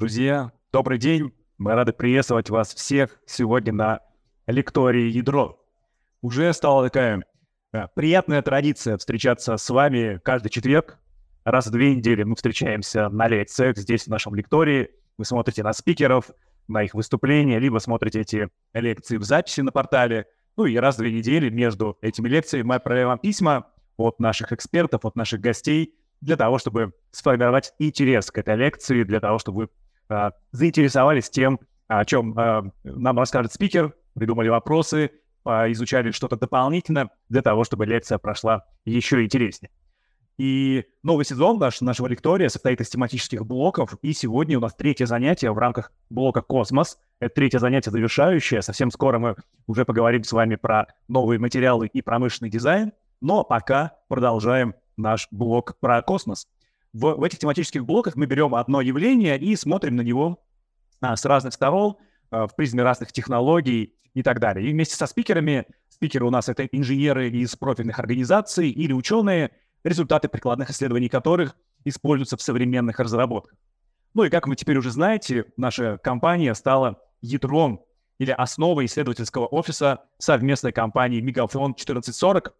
друзья! Добрый день! Мы рады приветствовать вас всех сегодня на лектории «Ядро». Уже стала такая э, приятная традиция встречаться с вами каждый четверг. Раз в две недели мы встречаемся на лекциях здесь, в нашем лектории. Вы смотрите на спикеров, на их выступления, либо смотрите эти лекции в записи на портале. Ну и раз в две недели между этими лекциями мы отправляем вам письма от наших экспертов, от наших гостей, для того, чтобы сформировать интерес к этой лекции, для того, чтобы а, заинтересовались тем, о чем а, нам расскажет спикер, придумали вопросы, изучали что-то дополнительно для того, чтобы лекция прошла еще интереснее. И новый сезон наш, нашего лектория состоит из тематических блоков, и сегодня у нас третье занятие в рамках блока «Космос». Это третье занятие завершающее. Совсем скоро мы уже поговорим с вами про новые материалы и промышленный дизайн, но пока продолжаем наш блок про космос в, в этих тематических блоках мы берем одно явление и смотрим на него а, с разных сторон, а, в призме разных технологий и так далее. И вместе со спикерами, спикеры у нас это инженеры из профильных организаций или ученые, результаты прикладных исследований которых используются в современных разработках. Ну и как вы теперь уже знаете, наша компания стала ядром или основой исследовательского офиса совместной компании Мегафон 1440,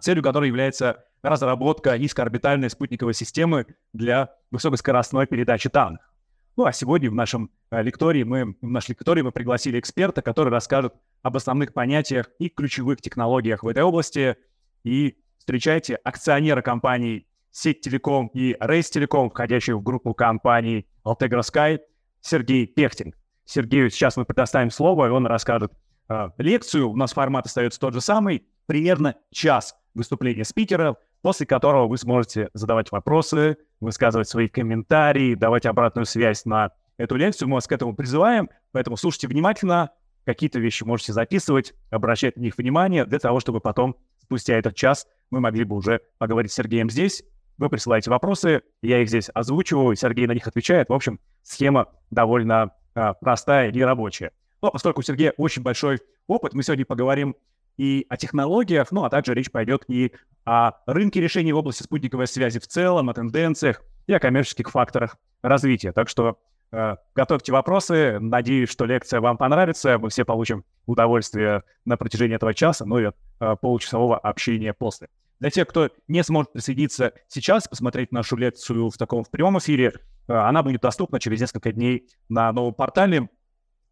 целью которой является разработка низкоорбитальной спутниковой системы для высокоскоростной передачи данных. Ну а сегодня в нашем э, лектории мы, в нашей лектории мы пригласили эксперта, который расскажет об основных понятиях и ключевых технологиях в этой области. И встречайте акционера компаний Сеть Телеком и Рейс Телеком, входящих в группу компаний Altegra Sky, Сергей Пехтин. Сергею сейчас мы предоставим слово, и он расскажет э, лекцию. У нас формат остается тот же самый, примерно час выступления спикера, после которого вы сможете задавать вопросы, высказывать свои комментарии, давать обратную связь на эту лекцию. Мы вас к этому призываем, поэтому слушайте внимательно, какие-то вещи можете записывать, обращать на них внимание, для того, чтобы потом, спустя этот час, мы могли бы уже поговорить с Сергеем здесь. Вы присылаете вопросы, я их здесь озвучиваю, Сергей на них отвечает. В общем, схема довольно а, простая и рабочая. Но поскольку у Сергея очень большой опыт, мы сегодня поговорим и о технологиях, ну а также речь пойдет и о рынке решений в области спутниковой связи в целом, о тенденциях и о коммерческих факторах развития. Так что э, готовьте вопросы. Надеюсь, что лекция вам понравится. Мы все получим удовольствие на протяжении этого часа, ну и э, получасового общения после. Для тех, кто не сможет присоединиться сейчас, посмотреть нашу лекцию в таком в прямом эфире, э, она будет доступна через несколько дней на новом портале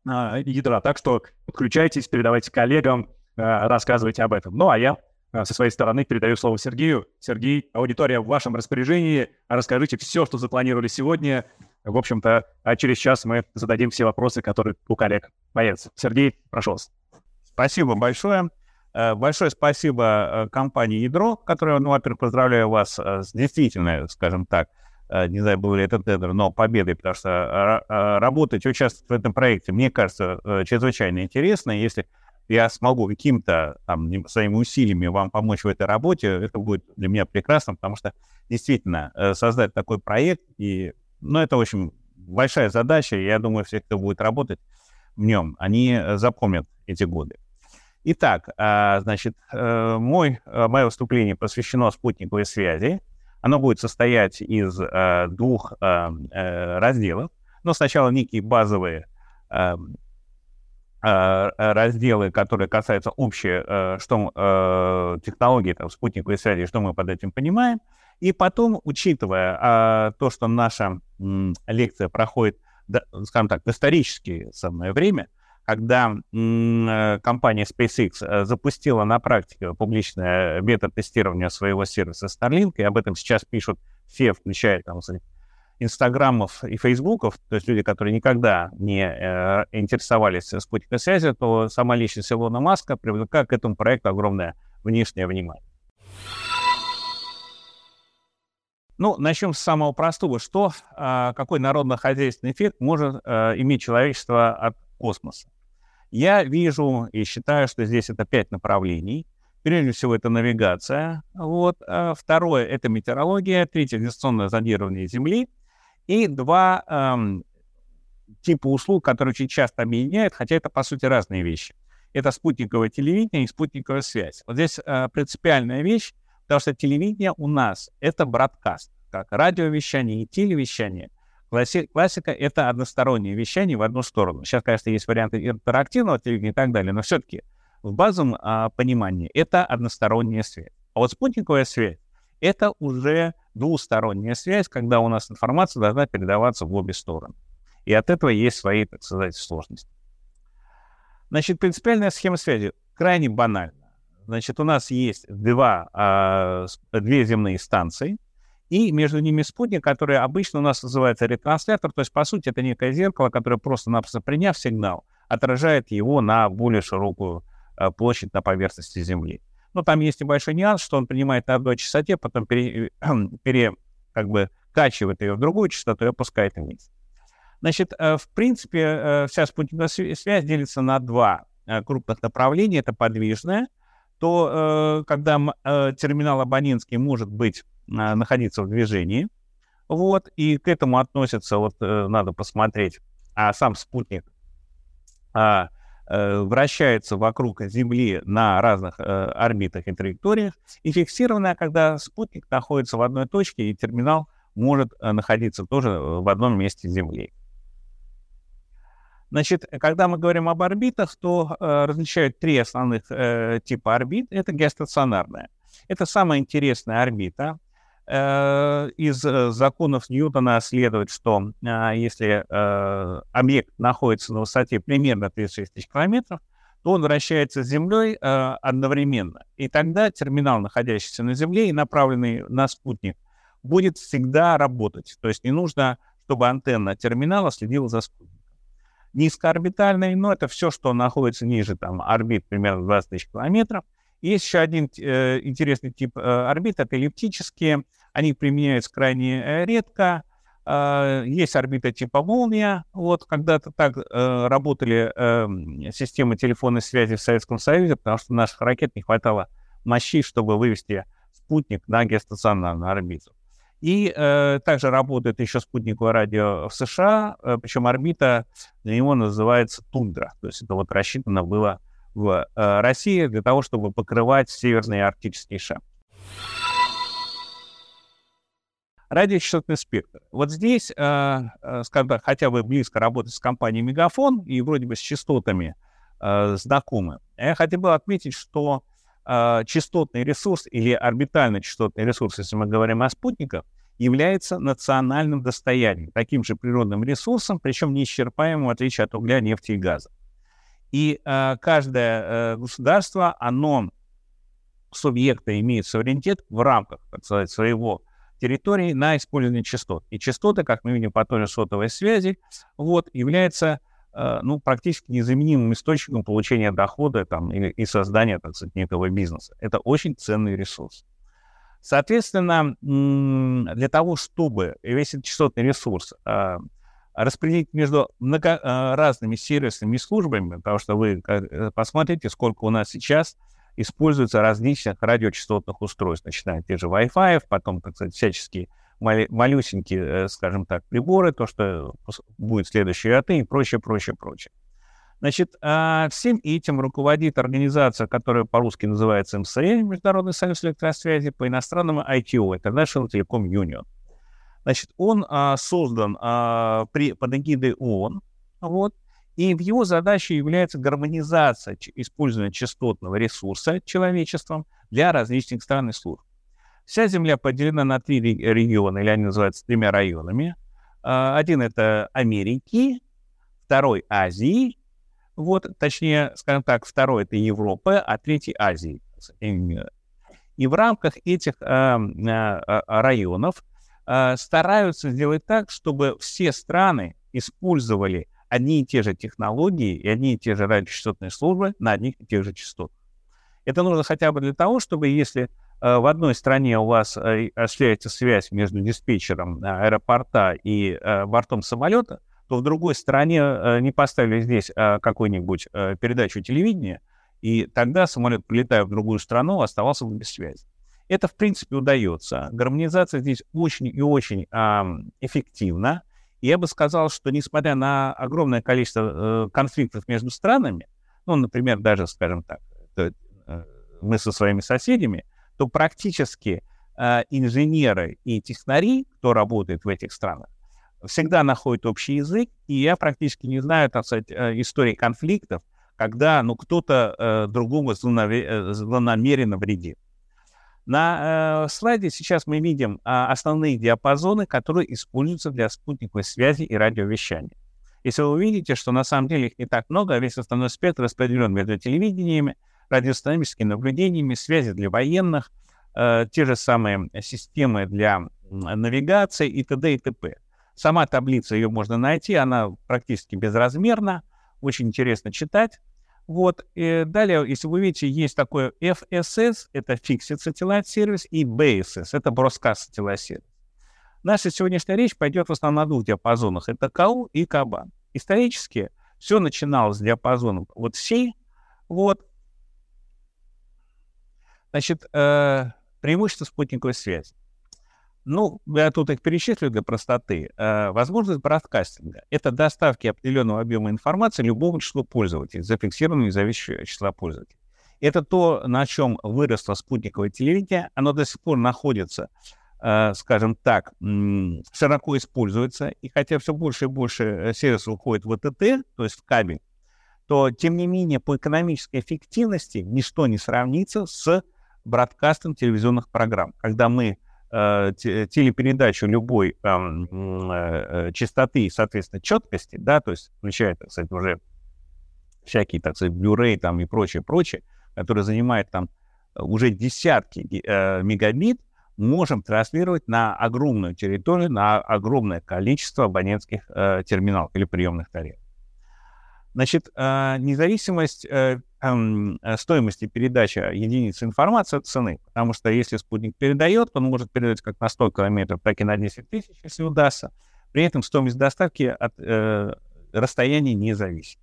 э, ядра. Так что подключайтесь, передавайте коллегам, Э, рассказывайте об этом. Ну, а я э, со своей стороны передаю слово Сергею. Сергей, аудитория в вашем распоряжении. Расскажите все, что запланировали сегодня. В общем-то, а через час мы зададим все вопросы, которые у коллег появятся. Сергей, прошу вас. Спасибо большое. Э, большое спасибо компании «Ядро», которая, ну, во-первых, поздравляю вас с действительно, скажем так, не знаю, был ли это тендер, но победой, потому что работать, участвовать в этом проекте, мне кажется, чрезвычайно интересно. Если я смогу каким-то там своими усилиями вам помочь в этой работе, это будет для меня прекрасно, потому что действительно э, создать такой проект, и, ну, это, в общем, большая задача, я думаю, все, кто будет работать в нем, они э, запомнят эти годы. Итак, а, значит, э, мой, мое выступление посвящено спутниковой связи. Оно будет состоять из двух разделов. Но сначала некие базовые разделы, которые касаются общей э, что, технологии там, спутниковой связи, что мы под этим понимаем. И потом, учитывая а, то, что наша лекция проходит, скажем так, в историческое самое время, когда компания SpaceX запустила на практике публичное бета-тестирование своего сервиса Starlink, и об этом сейчас пишут все, включая там, инстаграмов и фейсбуков, то есть люди, которые никогда не э, интересовались спутниковой связью, то сама личность Илона Маска привлекает к этому проекту огромное внешнее внимание. Ну, начнем с самого простого. Что, э, какой народно-хозяйственный эффект может э, иметь человечество от космоса? Я вижу и считаю, что здесь это пять направлений. Прежде всего, это навигация. Вот. А второе — это метеорология. Третье — дистанционное зондирование Земли — и два эм, типа услуг, которые очень часто объединяют, хотя это, по сути, разные вещи. Это спутниковое телевидение и спутниковая связь. Вот здесь э, принципиальная вещь, потому что телевидение у нас — это бродкаст, как радиовещание и телевещание. Класси- классика — это одностороннее вещание в одну сторону. Сейчас, конечно, есть варианты интерактивного телевидения и так далее, но все-таки в базовом а, понимании это односторонняя связь. А вот спутниковая связь — это уже двусторонняя связь, когда у нас информация должна передаваться в обе стороны. И от этого есть свои, так сказать, сложности. Значит, принципиальная схема связи крайне банальна. Значит, у нас есть два, а, две земные станции, и между ними спутник, который обычно у нас называется ретранслятор, то есть, по сути, это некое зеркало, которое просто-напросто приняв сигнал, отражает его на более широкую а, площадь на поверхности Земли. Но там есть небольшой нюанс, что он принимает на одной частоте, потом пере, пере, как бы качивает ее в другую частоту и опускает вниз. Значит, э, в принципе, э, вся спутниковая связь делится на два э, крупных направления. Это подвижная, то когда терминал абонентский может быть находиться в движении, вот, и к этому относится, вот, надо посмотреть, а сам спутник а, вращается вокруг Земли на разных э, орбитах и траекториях, и фиксированная, когда спутник находится в одной точке, и терминал может э, находиться тоже в одном месте Земли. Значит, когда мы говорим об орбитах, то э, различают три основных э, типа орбит. Это геостационарная. Это самая интересная орбита. Э, из э, законов Ньютона следует, что э, если объект находится на высоте примерно 36 тысяч километров, то он вращается с Землей одновременно. И тогда терминал, находящийся на Земле и направленный на спутник, будет всегда работать. То есть не нужно, чтобы антенна терминала следила за спутником. Низкоорбитальный, но это все, что находится ниже там, орбит примерно 20 тысяч километров. Есть еще один э, интересный тип э, орбит, это эллиптические. Они применяются крайне э, редко. А, есть орбита типа молния. Вот когда-то так э, работали эм, системы телефонной связи в Советском Союзе, потому что наших ракет не хватало мощи, чтобы вывести спутник на геостационарную орбиту. И э, также работает еще спутниковое радио в США, э, причем орбита для него называется тундра. То есть это вот рассчитано было в э, России для того, чтобы покрывать северный арктический шар. радиочастотный спектр. Вот здесь, э, э, скажем так, хотя вы близко работаете с компанией Мегафон и вроде бы с частотами знакомы, я хотел бы отметить, что частотный ресурс или орбитальный частотный ресурс, если мы говорим о спутниках, является национальным достоянием, таким же природным ресурсом, причем неисчерпаемым, в отличие от угля, нефти и газа. И э, каждое э, государство, оно субъекта имеет суверенитет в рамках, так сказать, своего территории на использование частот. И частоты, как мы видим по той же сотовой связи, вот, является э, ну, практически незаменимым источником получения дохода там, и, и создания, так сказать, некого бизнеса. Это очень ценный ресурс. Соответственно, для того, чтобы весь этот частотный ресурс э, распределить между много, э, разными сервисными службами, потому что вы посмотрите, сколько у нас сейчас используются различных радиочастотных устройств, начиная те же Wi-Fi, потом, так сказать, всяческие малюсенькие, э, скажем так, приборы, то, что будет следующий АТ и прочее, прочее, прочее. Значит, а, всем этим руководит организация, которая по-русски называется МСЭ, Международный союз электросвязи, по-иностранному ITO, International Telecom Union. Значит, он а, создан а, при, под эгидой ООН, вот, и в его задачей является гармонизация использования частотного ресурса человечеством для различных стран и служб. Вся Земля поделена на три региона, или они называются тремя районами. А, один — это Америки, второй — Азии, вот, точнее, скажем так, второй — это Европа, а третий — Азии. И в рамках этих а, районов стараются сделать так, чтобы все страны использовали одни и те же технологии и одни и те же радиочастотные службы на одних и тех же частотах. Это нужно хотя бы для того, чтобы если э, в одной стране у вас э, осуществляется связь между диспетчером аэропорта и э, бортом самолета, то в другой стране э, не поставили здесь э, какую-нибудь э, передачу телевидения, и тогда самолет, прилетая в другую страну, оставался бы без связи. Это, в принципе, удается. Гармонизация здесь очень и очень э, эффективна. Я бы сказал, что несмотря на огромное количество э, конфликтов между странами, ну, например, даже, скажем так, то, э, мы со своими соседями, то практически э, инженеры и технари, кто работает в этих странах, всегда находят общий язык, и я практически не знаю, так сказать, э, истории конфликтов, когда ну, кто-то э, другому злонаве- злонамеренно вредит. На э, слайде сейчас мы видим э, основные диапазоны, которые используются для спутниковой связи и радиовещания. Если вы увидите, что на самом деле их не так много, а весь основной спектр распределен между телевидениями, радиоастрономическими наблюдениями, связи для военных, э, те же самые системы для навигации и т.д. и т.п. Сама таблица, ее можно найти, она практически безразмерна, очень интересно читать. Вот. И далее, если вы видите, есть такое FSS, это Fixed Satellite Service, и BSS, это Broadcast Satellite Service. Наша сегодняшняя речь пойдет в основном на двух диапазонах. Это КАУ и КАБА. Исторически все начиналось с диапазоном вот сей. Вот. Значит, э, преимущество спутниковой связи. Ну, я тут их перечислю для простоты. Э, возможность бродкастинга — это доставки определенного объема информации любому числу пользователей, зафиксированного независимого числа пользователей. Это то, на чем выросло спутниковое телевидение. Оно до сих пор находится Э, скажем так, широко используется, и хотя все больше и больше сервисов уходит в ОТТ, то есть в кабель, то, тем не менее, по экономической эффективности ничто не сравнится с бродкастом телевизионных программ. Когда мы телепередачу любой э, э, частоты и, соответственно, четкости, да, то есть включая, так сказать, уже всякие, так сказать, Blu-ray там и прочее, прочее, которые занимают там уже десятки э, мегабит, можем транслировать на огромную территорию, на огромное количество абонентских э, терминалов или приемных тарелок. Значит, э, независимость э, э, стоимости передачи единицы информации от цены, потому что если спутник передает, он может передать как на 100 километров, так и на 10 тысяч, если удастся. При этом стоимость доставки от э, расстояния не зависит.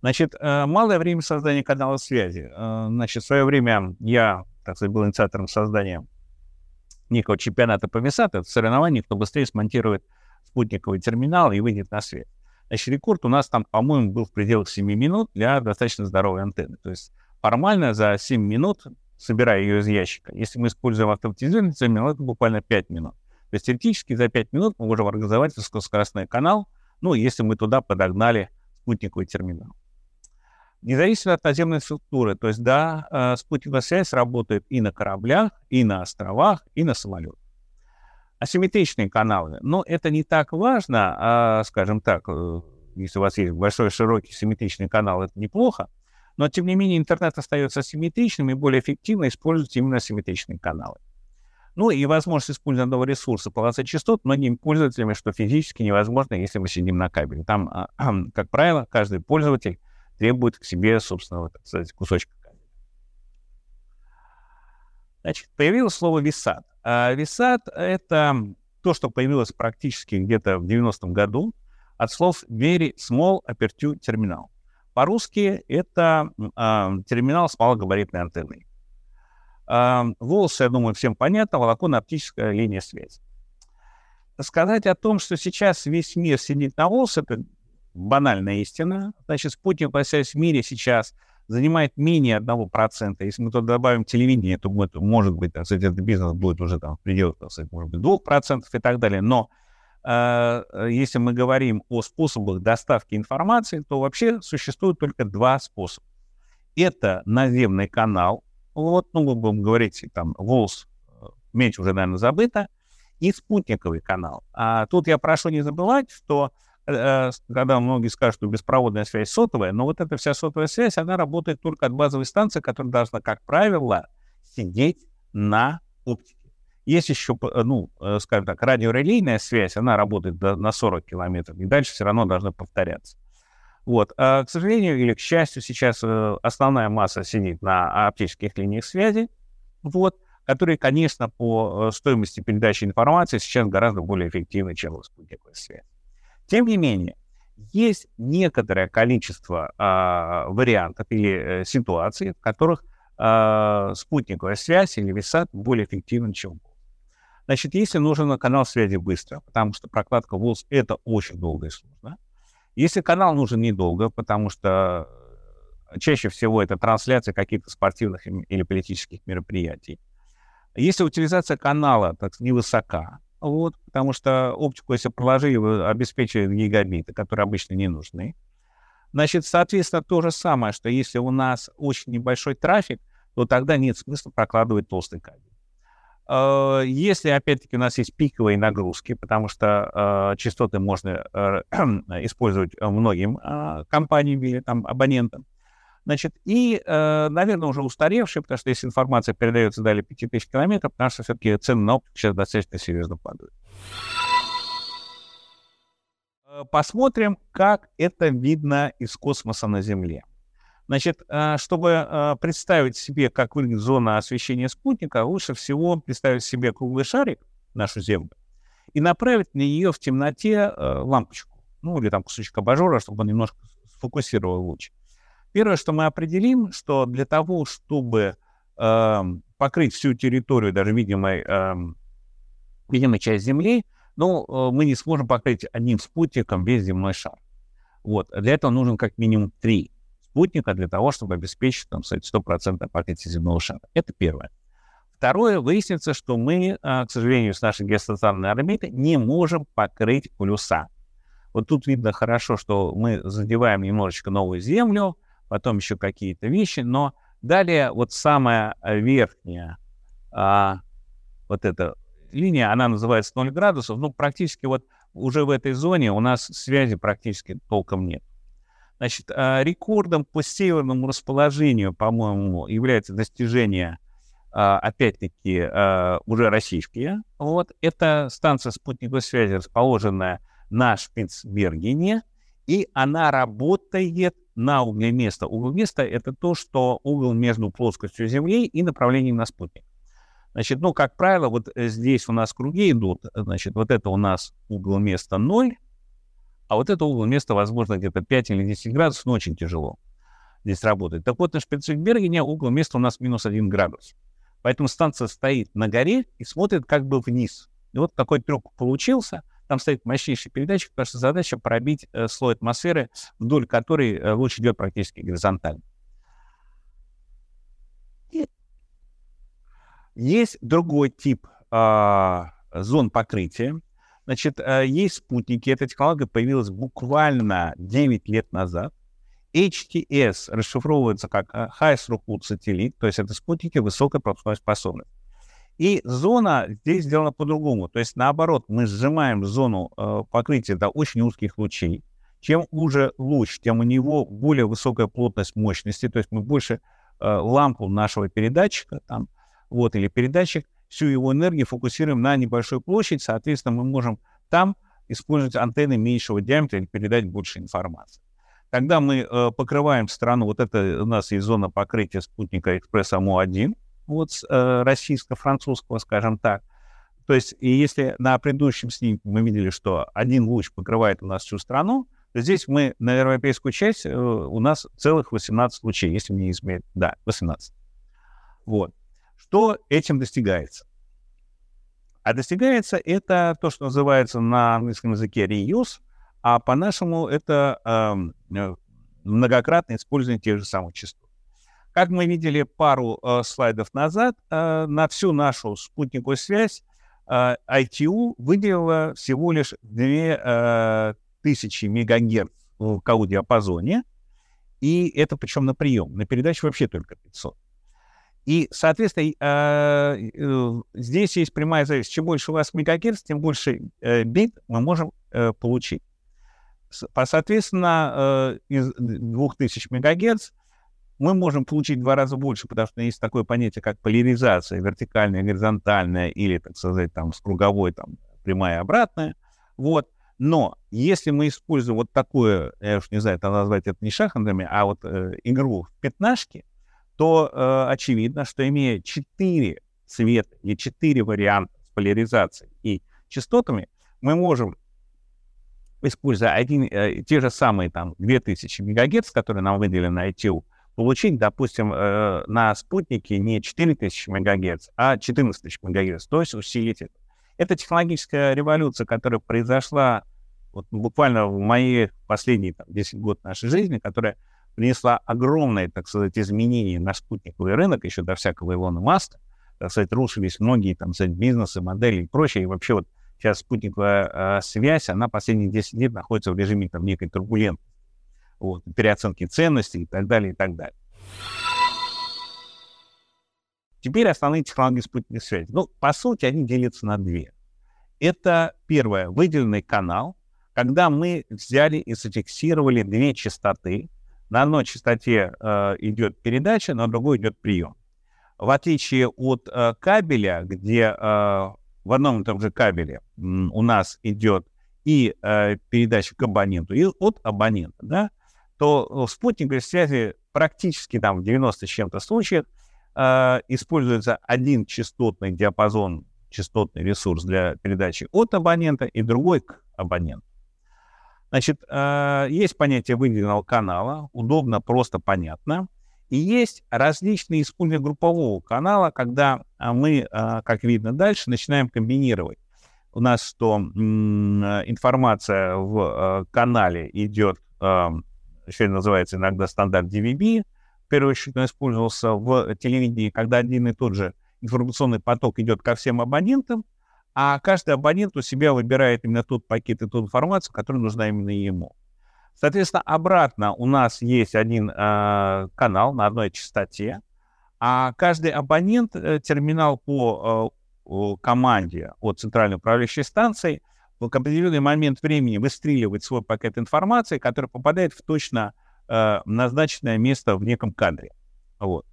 Значит, малое время создания канала связи. Значит, в свое время я, так сказать, был инициатором создания некого чемпионата по ВИСАТ, соревнований, кто быстрее смонтирует спутниковый терминал и выйдет на свет. Значит, рекорд у нас там, по-моему, был в пределах 7 минут для достаточно здоровой антенны. То есть формально за 7 минут, собирая ее из ящика, если мы используем автоматизированный терминал, это буквально 5 минут. То есть теоретически за 5 минут мы можем организовать высокоскоростной канал, ну, если мы туда подогнали спутниковый терминал независимо от наземной структуры. То есть, да, э, спутниковая связь работает и на кораблях, и на островах, и на самолетах. Асимметричные каналы. Но это не так важно, а, скажем так, э, если у вас есть большой, широкий симметричный канал, это неплохо. Но, тем не менее, интернет остается асимметричным и более эффективно используют именно асимметричные каналы. Ну и возможность использования одного ресурса полосы частот многими пользователями, что физически невозможно, если мы сидим на кабеле. Там, а, как правило, каждый пользователь требует к себе собственного, кусочка камня. Значит, появилось слово «висат». А это то, что появилось практически где-то в 90-м году от слов «very small aperture terminal». По-русски это э, терминал с малогабаритной антенной. Э, волосы, я думаю, всем понятно, волоконно-оптическая линия связи. Сказать о том, что сейчас весь мир сидит на волосы, это банальная истина. Значит, спутниковая связь в мире сейчас занимает менее 1%. Если мы туда добавим телевидение, то будет, может быть, так сказать, этот бизнес будет уже там в пределах, может быть, 2% и так далее. Но э, если мы говорим о способах доставки информации, то вообще существует только два способа. Это наземный канал, вот, ну, мы будем говорить, там, ВОЛС, э, меньше уже, наверное, забыто, и спутниковый канал. А тут я прошу не забывать, что когда многие скажут, что беспроводная связь сотовая, но вот эта вся сотовая связь, она работает только от базовой станции, которая должна, как правило, сидеть на оптике. Есть еще, э, ну, э, скажем так, радиорелейная связь, она работает на 40 километров, и дальше все равно должна повторяться. Вот. А, к сожалению или к счастью, сейчас основная масса сидит на оптических линиях связи, вот, которые, конечно, по стоимости передачи информации сейчас гораздо более эффективны, чем спутниковая связь. Тем не менее, есть некоторое количество а, вариантов или э, ситуаций, в которых а, спутниковая связь или висат более эффективен, чем ВОЛС. Значит, если нужен канал связи быстро, потому что прокладка ВОЛС — это очень долго и сложно. Если канал нужен недолго, потому что чаще всего это трансляция каких-то спортивных или политических мероприятий. Если утилизация канала так, невысока, вот, потому что оптику, если проложили, вы обеспечиваете гигабиты, которые обычно не нужны. Значит, соответственно, то же самое, что если у нас очень небольшой трафик, то тогда нет смысла прокладывать толстый кабель. Э, если, опять-таки, у нас есть пиковые нагрузки, потому что э, частоты можно э, использовать многим компаниям или там, абонентам, Значит, и, э, наверное, уже устаревшие, потому что если информация передается далее 5000 километров, потому что все-таки цены на оптику сейчас достаточно серьезно падают. Э, посмотрим, как это видно из космоса на Земле. Значит, э, чтобы э, представить себе, как выглядит зона освещения спутника, лучше всего представить себе круглый шарик, нашу Землю, и направить на нее в темноте лампочку, ну или там кусочек абажура, чтобы он немножко сфокусировал луч. Первое, что мы определим, что для того, чтобы э, покрыть всю территорию, даже видимой, э, видимой часть Земли, ну, э, мы не сможем покрыть одним спутником весь земной шар. Вот. Для этого нужен как минимум три спутника для того, чтобы обеспечить там, стопроцентное покрытие земного шара. Это первое. Второе, выяснится, что мы, э, к сожалению, с нашей геостационарной орбиты не можем покрыть полюса. Вот тут видно хорошо, что мы задеваем немножечко новую Землю, потом еще какие-то вещи, но далее вот самая э, верхняя а, вот эта линия, она называется 0 градусов, ну, практически вот уже в этой зоне у нас связи практически толком нет. Значит, а, рекордом по северному расположению, по-моему, является достижение, а, опять-таки, а, уже российские. Вот, это станция спутниковой связи, расположенная на Шпицбергене, и она работает на угле места. Угол места — это то, что угол между плоскостью Земли и направлением на спутник. Значит, ну, как правило, вот э, здесь у нас круги идут, значит, вот это у нас угол места 0, а вот это угол места, возможно, где-то 5 или 10 градусов, но очень тяжело здесь работает. Так вот, на Шпицбергене угол места у нас минус 1 градус. Поэтому станция стоит на горе и смотрит как бы вниз. И вот такой трюк получился. Там стоит мощнейший передатчик, потому что задача пробить э, слой атмосферы, вдоль которой э, луч идет практически горизонтально. Есть другой тип э, зон покрытия. Значит, э, есть спутники. Эта технология появилась буквально 9 лет назад. HTS расшифровывается как э, High Throughput Satellite, то есть это спутники высокой пропускной способности. И зона здесь сделана по-другому. То есть, наоборот, мы сжимаем зону э, покрытия до очень узких лучей. Чем уже луч, тем у него более высокая плотность мощности. То есть мы больше э, лампу нашего передатчика, там, вот, или передатчик, всю его энергию фокусируем на небольшой площадь. Соответственно, мы можем там использовать антенны меньшего диаметра и передать больше информации. Тогда мы э, покрываем страну, вот это у нас есть зона покрытия спутника Экспресс АМО-1, вот э, российско-французского, скажем так. То есть, и если на предыдущем снимке мы видели, что один луч покрывает у нас всю страну, то здесь мы на европейскую часть э, у нас целых 18 лучей, если мне изменяет. Да, 18. Вот. Что этим достигается? А достигается это то, что называется на английском языке reuse, а по-нашему это эм, э, многократное использование тех же самых частот. Как мы видели пару э, слайдов назад, э, на всю нашу спутниковую связь э, ITU выделила всего лишь 2000 э, мегагерц в КАУ-диапазоне, и это причем на прием, на передачу вообще только 500. И, соответственно, э, э, здесь есть прямая зависимость. Чем больше у вас мегагерц, тем больше э, бит мы можем получить. Соответственно, из 2000 мегагерц мы можем получить в два раза больше, потому что есть такое понятие, как поляризация, вертикальная, горизонтальная, или, так сказать, там, с круговой, там, прямая и обратная. Вот. Но если мы используем вот такое, я уж не знаю, это назвать это не шахматами, а вот э, игру в пятнашки, то э, очевидно, что имея четыре цвета или четыре варианта с поляризацией и частотами, мы можем, используя один, э, те же самые там 2000 мегагерц, которые нам выделены ITU, получить, допустим, э, на спутнике не 4000 МГц, а 14 тысяч МГц, то есть усилить это. Это технологическая революция, которая произошла вот буквально в мои последние там, 10 год нашей жизни, которая принесла огромные, так сказать, изменения на спутниковый рынок, еще до всякого Илона Маска. Так сказать, рушились многие, там, сказать, бизнесы, модели и прочее. И вообще вот сейчас спутниковая э, связь, она последние 10 лет находится в режиме там, некой турбулентности, вот, переоценки ценностей и так далее, и так далее. Теперь основные технологии спутниковой связи. Ну, по сути, они делятся на две. Это первое, выделенный канал, когда мы взяли и зафиксировали две частоты. На одной частоте э, идет передача, на другой идет прием. В отличие от э, кабеля, где э, в одном и том же кабеле у нас идет и э, передача к абоненту, и от абонента, да, то в спутниковой связи практически там в 90 с чем-то случаях э, используется один частотный диапазон, частотный ресурс для передачи от абонента и другой к абоненту. Значит, э, есть понятие выделенного канала, удобно, просто, понятно. И есть различные использования группового канала, когда а, мы, а, как видно дальше, начинаем комбинировать. У нас что информация в а, канале идет, еще называется иногда стандарт DVB, он использовался в телевидении, когда один и тот же информационный поток идет ко всем абонентам, а каждый абонент у себя выбирает именно тот пакет и ту информацию, которая нужна именно ему. Соответственно, обратно у нас есть один э, канал на одной частоте, а каждый абонент, э, терминал по э, команде от центральной управляющей станции в определенный момент времени выстреливает свой пакет информации, который попадает в точно э, назначенное место в неком кадре. Вот.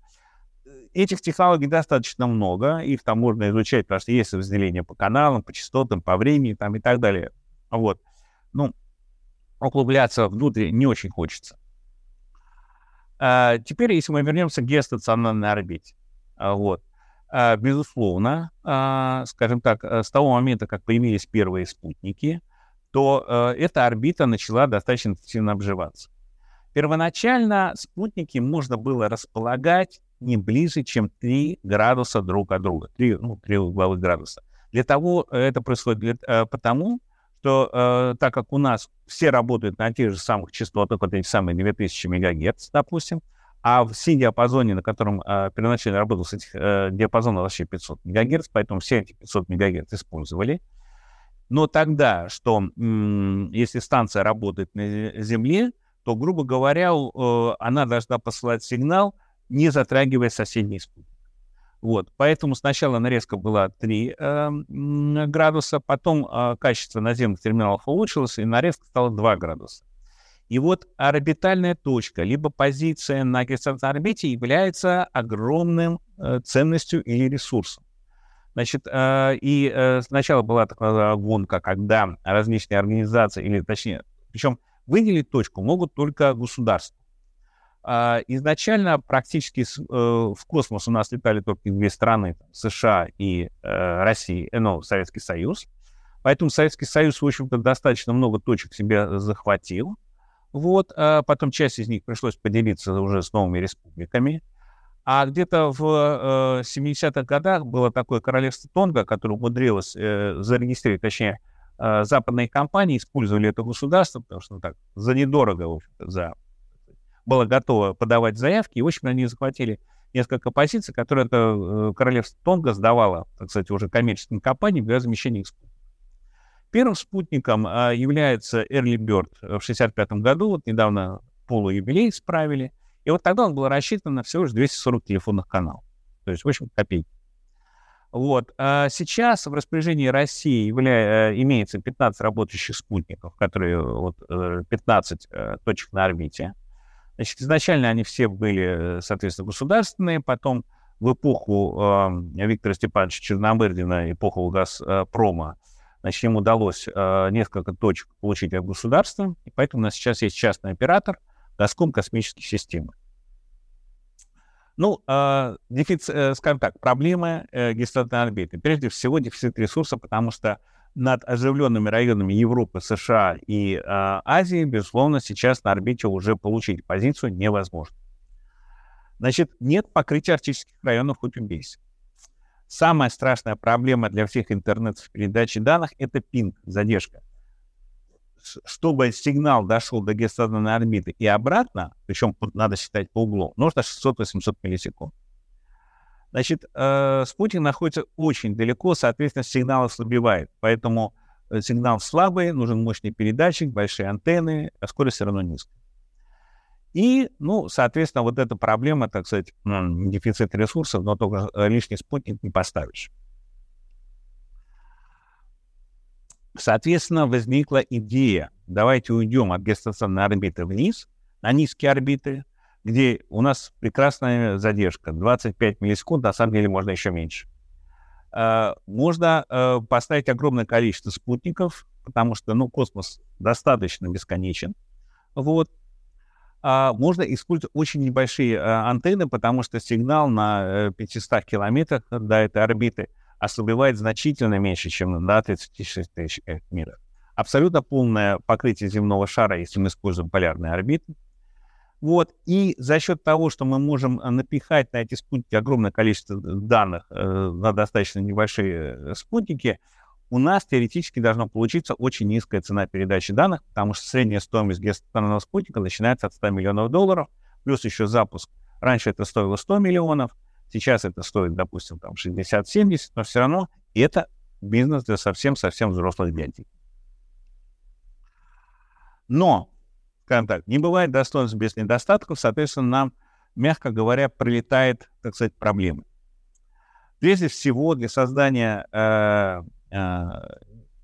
Этих технологий достаточно много, их там можно изучать, потому что есть разделение по каналам, по частотам, по времени там, и так далее. Вот. Ну, углубляться внутрь не очень хочется. А, теперь, если мы вернемся к геостационарной орбите. А, вот. А, безусловно, а, скажем так, э, с того момента, как появились первые спутники, то а, эта орбита начала достаточно интенсивно обживаться. Первоначально спутники можно было располагать не ближе, чем 3 градуса друг от друга, 3, ну, 3 угловых градуса. Для того это происходит для, э, потому, что э, так как у нас все работают на тех же самых частотах, вот эти самые 2000 МГц, допустим, а в C-диапазоне, на котором э, первоначально работал этих э, диапазонов вообще 500 МГц, поэтому все эти 500 МГц использовали. Но тогда, что м- если станция работает на Земле, то, грубо говоря, э, она должна посылать сигнал, не затрагивая соседний спутник. Вот, поэтому сначала нарезка была 3 э, градуса, потом э, качество наземных терминалов улучшилось, и нарезка стала 2 градуса. И вот орбитальная точка, либо позиция на геостационарной орбите является огромным э, ценностью или ресурсом. Значит, э, и э, сначала была такая гонка, когда различные организации, или точнее, причем выделить точку могут только государства. А, изначально практически э, в космос у нас летали только две страны, США и э, Россия, э, ну, Советский Союз. Поэтому Советский Союз, в общем-то, достаточно много точек себе захватил. Вот, а потом часть из них пришлось поделиться уже с новыми республиками. А где-то в 70-х годах было такое королевство Тонга, которое умудрилось зарегистрировать, точнее, западные компании использовали это государство, потому что ну, так, за недорого, в за было готово подавать заявки, и, в общем, они захватили несколько позиций, которые это э, королевство Тонга сдавало, так сказать, уже коммерческим компаниям для замещения спутников. Первым спутником а, является Early Bird в 1965 году, вот недавно полуюбилей справили, и вот тогда он был рассчитан на всего лишь 240 телефонных каналов, то есть, в общем, копейки. Вот. А сейчас в распоряжении России явля... Э, имеется 15 работающих спутников, которые вот, 15 э, точек на орбите. Значит, изначально они все были, э, соответственно, государственные, потом в эпоху э, Виктора Степановича Черномырдина, эпоху Газпрома, значит, им удалось э, несколько точек получить от государства, и поэтому у нас сейчас есть частный оператор Газком космические системы. Ну, э, дефицит, э, скажем так, проблемы э, геостационарной орбиты. Прежде всего, дефицит ресурса, потому что над оживленными районами Европы, США и э, Азии, безусловно, сейчас на орбите уже получить позицию невозможно. Значит, нет покрытия арктических районов хоть убейся. Самая страшная проблема для всех интернетов передачи данных — это пинг, задержка. Чтобы сигнал дошел до геостационарной орбиты и обратно, причем надо считать по углу, нужно 600-800 миллисекунд. Значит, э, спутник находится очень далеко, соответственно, сигнал ослабевает. Поэтому э, сигнал слабый, нужен мощный передатчик, большие антенны, а скорость все равно низкая. И, ну, соответственно, вот эта проблема, так сказать, дефицит ресурсов, но только э, лишний спутник не поставишь. Соответственно, возникла идея, давайте уйдем от геостационарной орбиты вниз, на низкие орбиты, где у нас прекрасная задержка, 25 миллисекунд, на самом деле можно еще меньше. А, можно э, поставить огромное количество спутников, потому что, ну, космос достаточно бесконечен. Вот. А можно использовать очень небольшие э, антенны, потому что сигнал на 500 э, километрах до этой орбиты ослабевает значительно меньше, чем на 36 тысяч метров. Абсолютно полное покрытие земного шара, если мы используем полярные орбиты. Вот. И за счет того, что мы можем э, напихать на эти спутники огромное количество данных э, на достаточно небольшие э, спутники, у нас теоретически должно получиться очень низкая цена передачи данных, потому что средняя стоимость геостационарного спутника начинается от 100 миллионов долларов, плюс еще запуск. Раньше это стоило 100 миллионов, сейчас это стоит, допустим, там 60-70, но все равно это бизнес для совсем-совсем взрослых дядей. Но скажем так, не бывает достоинств без недостатков, соответственно, нам, мягко говоря, прилетает, так сказать, проблемы. Прежде всего, для создания э,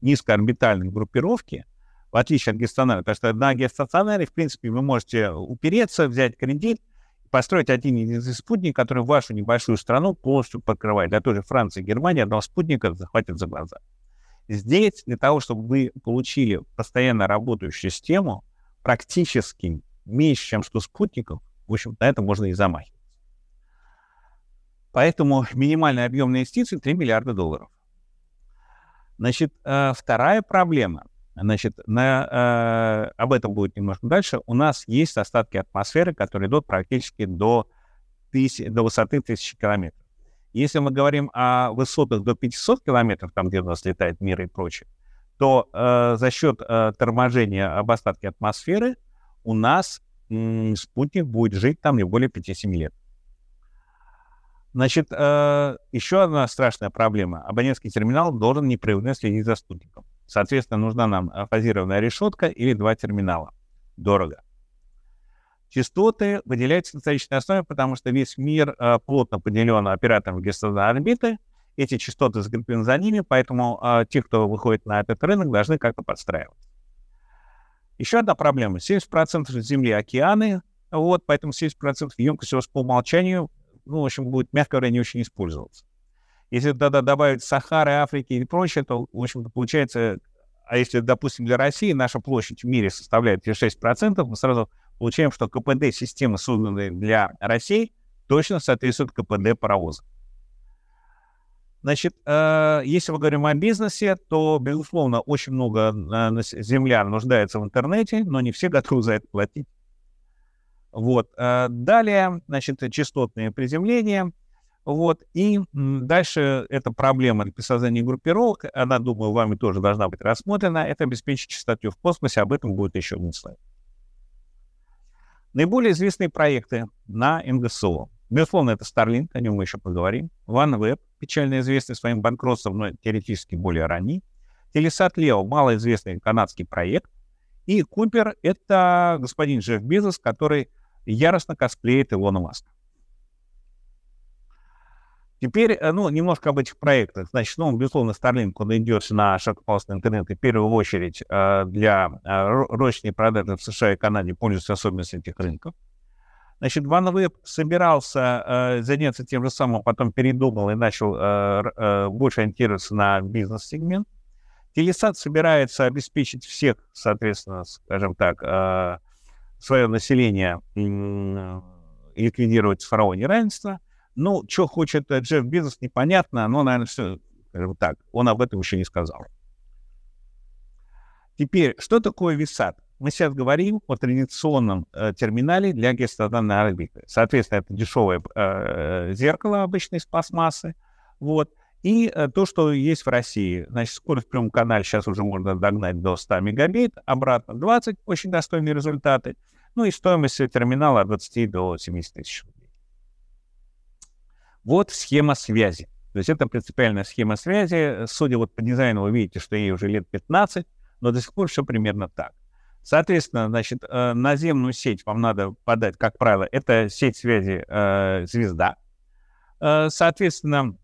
низкоорбитальной группировки, в отличие от геостационарной, потому что на геостационаре, в принципе, вы можете упереться, взять кредит, построить один единственный спутник, который вашу небольшую страну полностью покрывает. Для той же Франции и Германии одного спутника захватит за глаза. Здесь для того, чтобы вы получили постоянно работающую систему, практически меньше, чем 100 спутников, в общем, на это можно и замахиваться. Поэтому минимальный объем инвестиций 3 миллиарда долларов. Значит, э, вторая проблема, значит, на, э, об этом будет немножко дальше. У нас есть остатки атмосферы, которые идут практически до, тысяч, до высоты 1000 километров. Если мы говорим о высотах до 500 километров, там, где у нас летает мир и прочее, то э, за счет э, торможения об остатке атмосферы у нас м, спутник будет жить там не более 5-7 лет. Значит, э, еще одна страшная проблема. Абонентский терминал должен непрерывно следить за спутником. Соответственно, нужна нам фазированная решетка или два терминала. Дорого. Частоты выделяются на статичной основе, потому что весь мир э, плотно поделен оператором геостационарной орбиты — эти частоты закреплены за ними, поэтому э, те, кто выходит на этот рынок, должны как-то подстраиваться. Еще одна проблема. 70% Земли — океаны, вот, поэтому 70% емкость у вас по умолчанию, ну, в общем, будет, мягко говоря, не очень использоваться. Если тогда добавить Сахары, Африки и прочее, то, в общем-то, получается, а если, допустим, для России наша площадь в мире составляет 6%, мы сразу получаем, что КПД системы, созданные для России, точно соответствует КПД паровоза. Значит, э, если мы говорим о бизнесе, то, безусловно, очень много э, землян нуждается в интернете, но не все готовы за это платить. Вот. Э, далее, значит, частотные приземления. Вот. И дальше эта проблема при создании группировок, она, думаю, вами тоже должна быть рассмотрена. Это обеспечить частоту в космосе, об этом будет еще один слайд. Наиболее известные проекты на НГСО. Безусловно, это Starlink, о нем мы еще поговорим. OneWeb, печально известный своим банкротством, но теоретически более ранний. Телесат Лео, малоизвестный канадский проект. И Купер — это господин Джефф Безос, который яростно косплеит Илона Маска. Теперь, э, ну, немножко об этих проектах. Значит, ну, безусловно, Starlink, он идет на широкополосный интернет, и в первую очередь э, для э, розничной продажи в США и Канаде пользуется особенностью этих рынков. Значит, OneWeb собирался заняться тем же самым, а потом передумал и начал больше ориентироваться на бизнес-сегмент. Телесат собирается обеспечить всех, соответственно, скажем так, свое население э, ликвидировать цифровое неравенство. Ну, что хочет Джефф Бизнес, непонятно, но, наверное, все, скажем так, он об этом еще не сказал. Теперь, что такое висат? мы сейчас говорим о традиционном э, терминале для геостационарной орбиты. Соответственно, это дешевое э, зеркало обычно из пластмассы. Вот. И э, то, что есть в России. Значит, скорость в прямом канале сейчас уже можно догнать до 100 мегабит, обратно 20, очень достойные результаты. Ну и стоимость терминала от 20 до 70 тысяч рублей. Вот схема связи. То есть это принципиальная схема связи. Судя вот по дизайну, вы видите, что ей уже лет 15, но до сих пор все примерно так. Соответственно, значит, э, наземную сеть вам надо подать, как правило, это сеть связи э, «Звезда». Э, соответственно,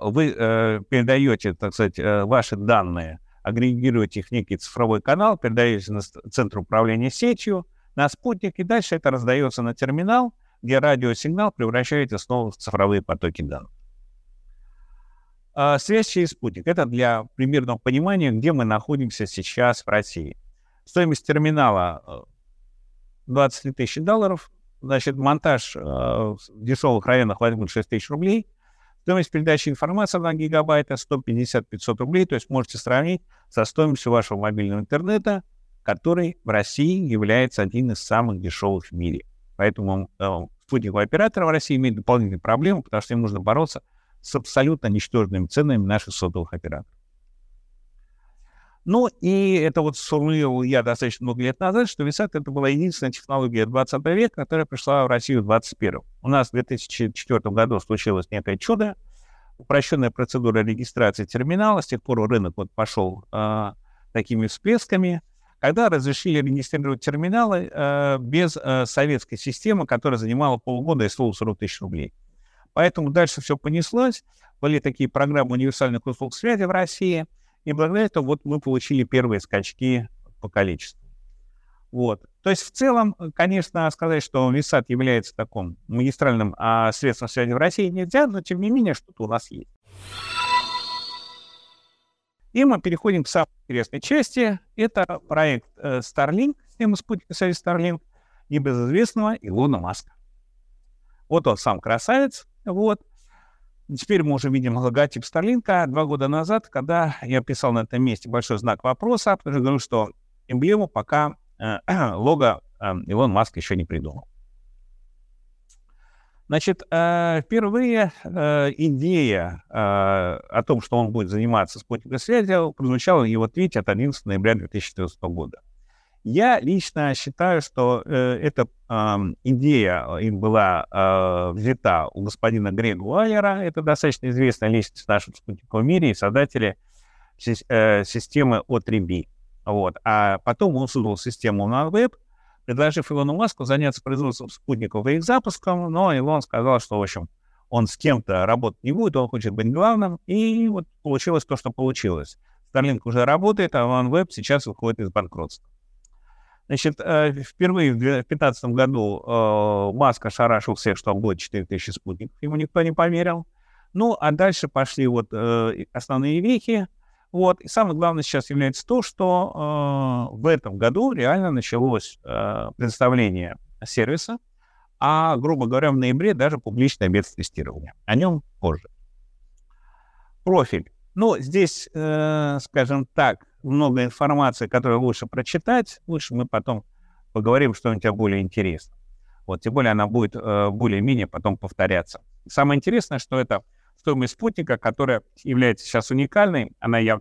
вы э, передаете, так сказать, э, ваши данные, агрегируете их в некий цифровой канал, передаете на центр управления сетью, на спутник, и дальше это раздается на терминал, где радиосигнал превращается снова в цифровые потоки данных. А, связь через спутник. Это для примерного понимания, где мы находимся сейчас в России. Стоимость терминала 23 э, тысячи долларов. Значит, монтаж в дешевых районах возьмут 6 тысяч рублей. Стоимость передачи информации на гигабайта 150-500 рублей. То есть можете сравнить со стоимостью вашего мобильного интернета, который в России является один из самых дешевых в мире. Поэтому э, спутниковые операторы в России имеют дополнительные проблемы, потому что им нужно бороться с абсолютно ничтожными ценами наших сотовых операторов. Ну, и это вот сформулировал я достаточно много лет назад, что Висат — это была единственная технология 20 века, которая пришла в Россию в 21 У нас в 2004 году случилось некое чудо, упрощенная процедура регистрации терминала, с тех пор рынок вот пошел э, такими всплесками, когда разрешили регистрировать терминалы э, без э, советской системы, которая занимала полгода и стоила 40 тысяч рублей. Поэтому дальше все понеслось. Были такие программы универсальных услуг связи в России. И благодаря этому вот мы получили первые скачки по количеству. Вот. То есть в целом, конечно, сказать, что Висат является таким магистральным а, средством связи в России нельзя, но тем не менее что-то у нас есть. И мы переходим к самой интересной части. Это проект э, Starlink, система спутника связи Starlink, небезызвестного Илона Маска. Вот он сам красавец, вот. Теперь мы уже видим логотип Старлинка. Два года назад, когда я писал на этом месте большой знак вопроса, потому что говорю, что эмблему пока э, лого э, Илон Маск еще не придумал. Значит, э, впервые э, идея э, о том, что он будет заниматься спутниковой связью, прозвучала в его твите от 11 ноября 2014 года. Я лично считаю, что э, эта э, идея им была э, взята у господина Грега Уайлера. Это достаточно известная личность в нашем спутниковом мире и создатели э, системы O3B. Вот. А потом он создал систему на веб, предложив Илону Маску заняться производством спутников и их запуском, но Илон сказал, что, в общем, он с кем-то работать не будет, он хочет быть главным, и вот получилось то, что получилось. Starlink уже работает, а OneWeb сейчас выходит из банкротства. Значит, э, впервые в 2015 году э, Маск ошарашил всех, что будет 4000 спутников. Ему никто не поверил. Ну, а дальше пошли вот э, основные вехи. Вот. И самое главное сейчас является то, что в этом году реально началось представление сервиса, а, грубо говоря, в ноябре даже публичное бета-тестирование. О нем позже. Профиль. Ну, здесь, скажем так, много информации, которую лучше прочитать, лучше мы потом поговорим что-нибудь о более интересном. Вот, тем более она будет э, более-менее потом повторяться. Самое интересное, что это стоимость спутника, которая является сейчас уникальной, она я,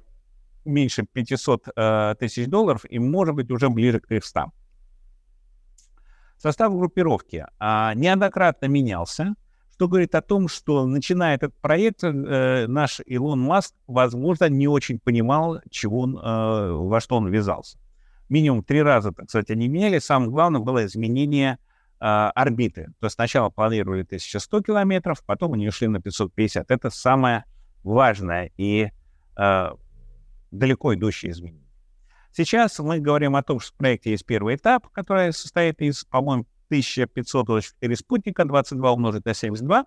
меньше 500 э, тысяч долларов и может быть уже ближе к 300. Состав группировки э, неоднократно менялся что говорит о том, что начиная этот проект, э, наш Илон Маск, возможно, не очень понимал, чего он, э, во что он ввязался. Минимум три раза, так сказать, они меняли. Самое главное было изменение э, орбиты. То есть сначала планировали 1100 километров, потом они ушли на 550. Это самое важное и э, далеко идущее изменение. Сейчас мы говорим о том, что в проекте есть первый этап, который состоит из, по-моему, 1524 спутника, 22 умножить на 72.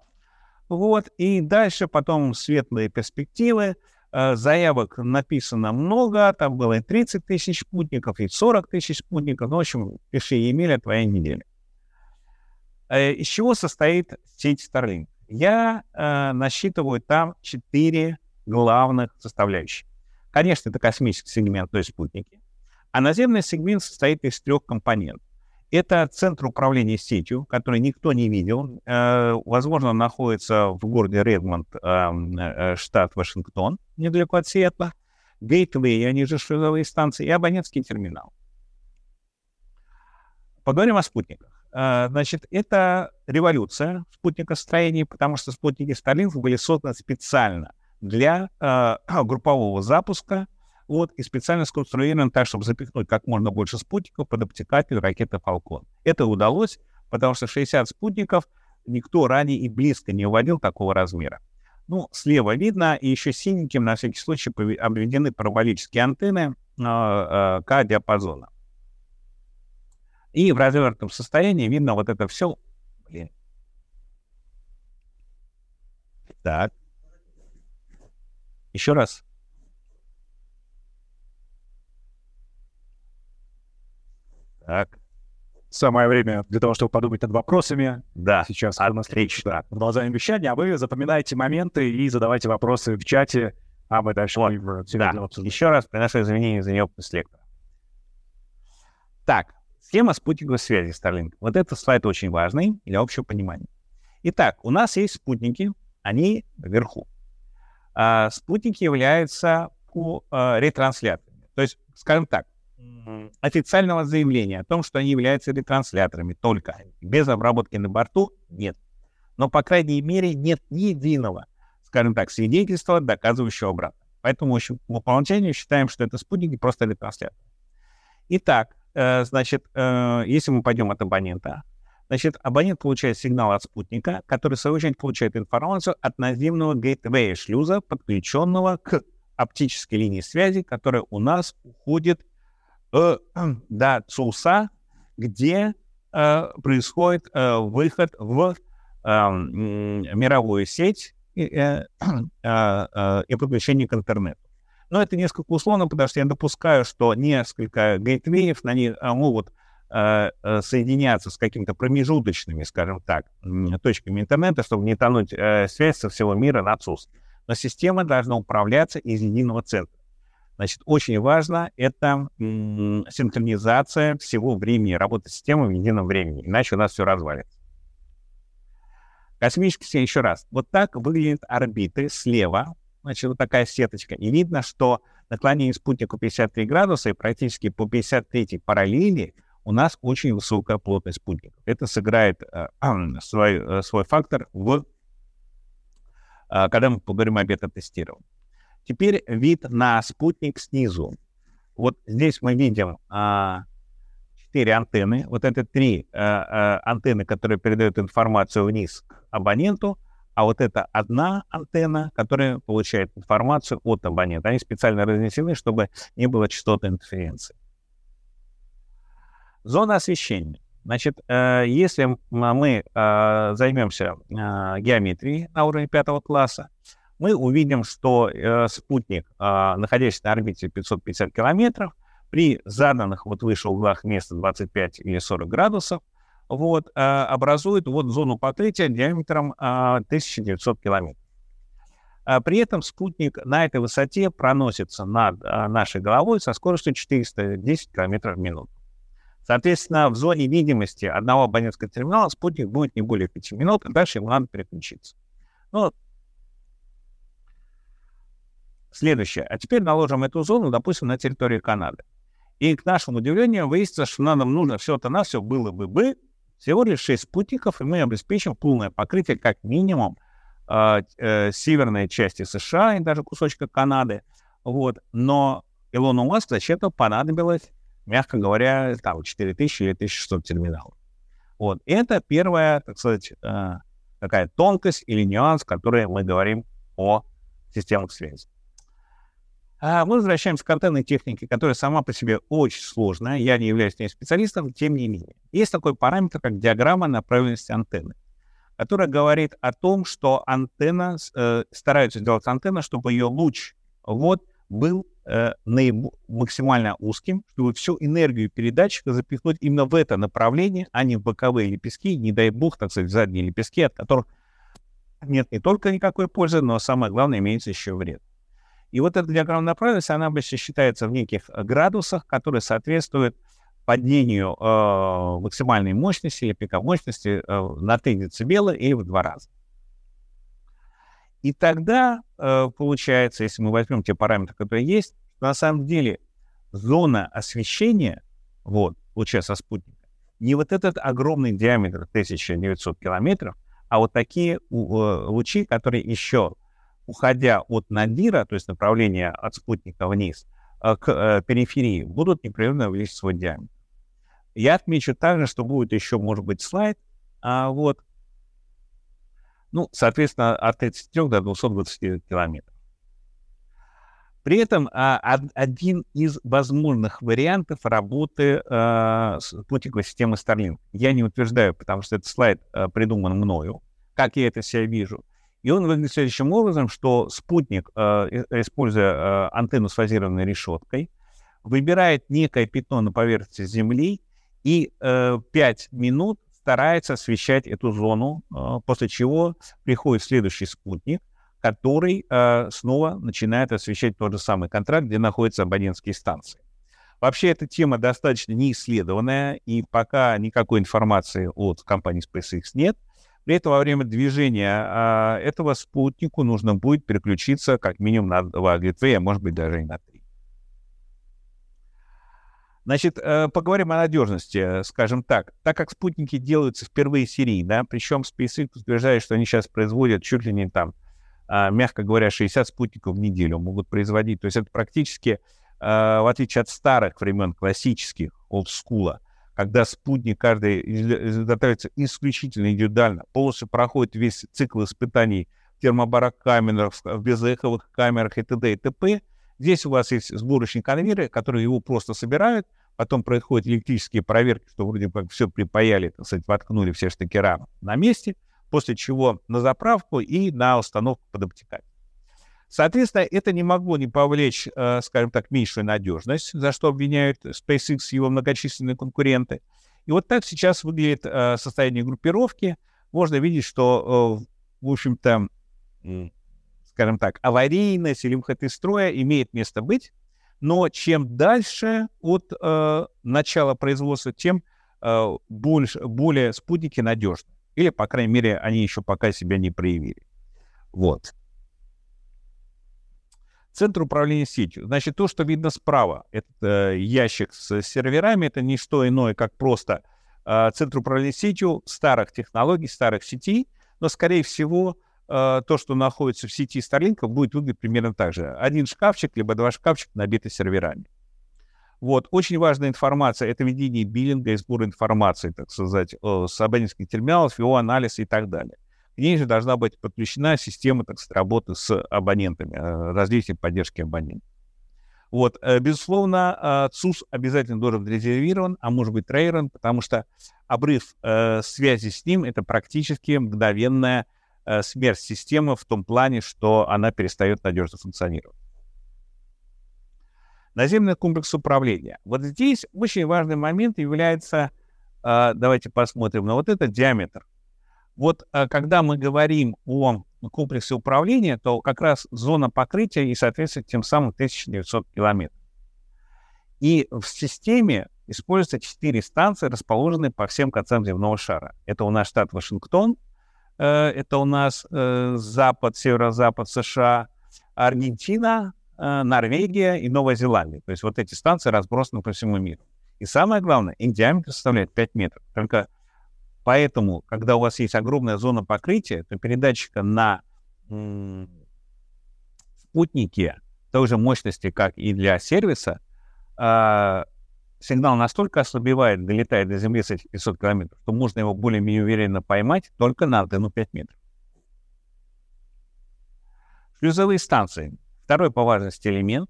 Вот, и дальше потом светлые перспективы. Э, заявок написано много, там было и 30 тысяч спутников, и 40 тысяч спутников. Ну, в общем, пиши Емеля, твоя неделя. Э, из чего состоит сеть Starlink? Я э, насчитываю там 4 главных составляющих. Конечно, это космический сегмент, то есть спутники. А наземный сегмент состоит из трех компонентов. Это центр управления сетью, который никто не видел. Э, возможно, он находится в городе Редмонд, эм, э, штат Вашингтон, недалеко от Сиэтла. Гейтвей, они же шлюзовые станции, и абонентский терминал. Поговорим о спутниках. э, значит, это революция спутникостроения, потому что спутники Starlink были созданы специально для группового запуска, вот, и специально сконструированы так, чтобы запихнуть как можно больше спутников под обтекатель ракеты Falcon. Это удалось, потому что 60 спутников никто ранее и близко не уводил такого размера. Ну, слева видно, и еще синеньким на всякий случай обведены параболические антенны э, э, К-диапазона. И в развернутом состоянии видно вот это все. Блин. Так. Еще раз. Так. Самое время для того, чтобы подумать над вопросами. Да. Сейчас отлично. Да, продолжаем вещание, а вы запоминаете моменты и задавайте вопросы в чате, а мы дальше вот. да. Еще раз приношу извинения за неопытность лектора. Так, схема спутниковой связи Starlink. Вот этот слайд очень важный для общего понимания. Итак, у нас есть спутники, они вверху. А, спутники являются а, ретрансляторами. То есть, скажем так, официального заявления о том, что они являются ретрансляторами только. Без обработки на борту нет. Но, по крайней мере, нет ни единого, скажем так, свидетельства, доказывающего обратно. Поэтому, в общем, по умолчанию считаем, что это спутники просто ретрансляторы. Итак, э, значит, э, если мы пойдем от абонента, значит, абонент получает сигнал от спутника, который, в свою очередь, получает информацию от наземного гейтвея шлюза, подключенного к оптической линии связи, которая у нас уходит э, до ЦУСа, где э, происходит э, выход в мировую сеть и, подключение к интернету. Но это несколько условно, потому что я допускаю, что несколько гейтвеев, них могут соединяться с какими-то промежуточными, скажем так, точками интернета, чтобы не тонуть связь со всего мира на ЦУС. Но система должна управляться из единого центра. Значит, очень важно это м- синхронизация всего времени работы системы в едином времени, иначе у нас все развалится. Космические, еще раз, вот так выглядят орбиты слева, значит, вот такая сеточка, и видно, что наклонение спутнику 53 градуса и практически по 53 параллели у нас очень высокая плотность спутников. Это сыграет э, свой, э, свой фактор, в, э, когда мы поговорим о бета-тестировании. Теперь вид на спутник снизу. Вот здесь мы видим а, антенны. Вот это три а, а, антенны, которые передают информацию вниз к абоненту, а вот это одна антенна, которая получает информацию от абонента. Они специально разнесены, чтобы не было частотной интерференции. Зона освещения. Значит, э, если мы займемся геометрией на уровне пятого класса, мы увидим, что э, спутник, э, находящийся на орбите 550 километров, при заданных вот выше углах места 25 или 40 градусов, вот, э, образует вот зону покрытия диаметром э, 1900 километров. А при этом спутник на этой высоте проносится над нашей головой со скоростью 410 километров в минуту. Соответственно, в зоне видимости одного абонентского терминала спутник будет не более 5 минут, и дальше ему надо переключиться. Ну, Следующее. А теперь наложим эту зону, допустим, на территории Канады. И к нашему удивлению выяснится, что нам нужно все-то на все было бы бы всего лишь 6 спутников, и мы обеспечим полное покрытие как минимум э, э, северной части США и даже кусочка Канады. Вот. Но Илону Маск зачем-то понадобилось, мягко говоря, там 4000 или 1600 терминалов. Вот. Это первая, так сказать, э, такая тонкость или нюанс, который мы говорим о системах связи. А мы возвращаемся к антенной технике, которая сама по себе очень сложная. Я не являюсь не специалистом, тем не менее. Есть такой параметр, как диаграмма направленности антенны, которая говорит о том, что антенна, э, стараются сделать антенна, чтобы ее луч вот, был э, максимально узким, чтобы всю энергию передатчика запихнуть именно в это направление, а не в боковые лепестки, не дай бог, так сказать, задние лепестки, от которых нет не только никакой пользы, но самое главное, имеется еще вред. И вот эта диаграмма направленности, она обычно считается в неких э, градусах, которые соответствуют падению э, максимальной мощности или пика мощности э, на 3 дБ или в два раза. И тогда э, получается, если мы возьмем те параметры, которые есть, на самом деле зона освещения вот, луча со спутника не вот этот огромный диаметр 1900 километров, а вот такие э, лучи, которые еще, уходя от надира, то есть направления от спутника вниз, э, к э, периферии, будут непрерывно увеличивать свой диаметр. Я отмечу также, что будет еще, может быть, слайд, а вот, ну, соответственно, от 33 до 220 километров. При этом а, один из возможных вариантов работы а, спутниковой системы Starlink. Я не утверждаю, потому что этот слайд а, придуман мною, как я это себя вижу. И он выглядит следующим образом, что спутник, а, используя а, антенну с фазированной решеткой, выбирает некое пятно на поверхности Земли и а, 5 минут старается освещать эту зону, а, после чего приходит следующий спутник, который э, снова начинает освещать тот же самый контракт, где находятся абонентские станции. Вообще эта тема достаточно неисследованная, и пока никакой информации от компании SpaceX нет. При этом во время движения э, этого спутнику нужно будет переключиться как минимум на два гейтвея, а может быть даже и на три. Значит, э, поговорим о надежности, скажем так. Так как спутники делаются впервые серийно, причем SpaceX утверждает, что они сейчас производят чуть ли не там а, мягко говоря, 60 спутников в неделю могут производить. То есть это практически, а, в отличие от старых времен классических, олдскула, когда спутник каждый изготавливается исключительно индивидуально, полностью проходит весь цикл испытаний в термобарокамерах, в безэховых камерах и т.д. и т.п. Здесь у вас есть сборочные конвейеры, которые его просто собирают, потом происходят электрические проверки, что вроде как все припаяли, так сказать, воткнули все штекера на месте — после чего на заправку и на установку под обтекатель. Соответственно, это не могло не повлечь, э, скажем так, меньшую надежность, за что обвиняют SpaceX и его многочисленные конкуренты. И вот так сейчас выглядит э, состояние группировки. Можно видеть, что, э, в общем-то, скажем так, аварийность или выход из строя имеет место быть, но чем дальше от начала производства, тем больше, более спутники надежны. Или, по крайней мере, они еще пока себя не проявили. Вот. Центр управления сетью. Значит, то, что видно справа, этот э, ящик с серверами, это не что иное, как просто э, центр управления сетью старых технологий, старых сетей, но, скорее всего, э, то, что находится в сети Starlink, будет выглядеть примерно так же. Один шкафчик, либо два шкафчика набиты серверами. Вот, очень важная информация — это ведение биллинга и сбор информации, так сказать, с абонентских терминалов, его анализ и так далее. Ней же должна быть подключена система, так сказать, работы с абонентами, э, развитие поддержки абонентов. Вот, э, безусловно, ЦУС обязательно должен быть резервирован, а может быть трейерен, потому что обрыв э, связи с ним — это практически мгновенная э, смерть системы в том плане, что она перестает надежно функционировать наземный комплекс управления. Вот здесь очень важный момент является, э, давайте посмотрим на вот этот диаметр. Вот э, когда мы говорим о комплексе управления, то как раз зона покрытия и, соответственно, тем самым 1900 километров. И в системе используются четыре станции, расположенные по всем концам земного шара. Это у нас штат Вашингтон, э, это у нас э, запад, северо-запад США, Аргентина, Норвегия и Новая Зеландия. То есть вот эти станции разбросаны по всему миру. И самое главное, их диаметр составляет 5 метров. Только поэтому, когда у вас есть огромная зона покрытия, то передатчика на спутнике той же мощности, как и для сервиса, э- сигнал настолько ослабевает, долетает до Земли с этих 500 километров, что можно его более-менее уверенно поймать только на антенну 5 метров. Шлюзовые станции. Второй по важности элемент.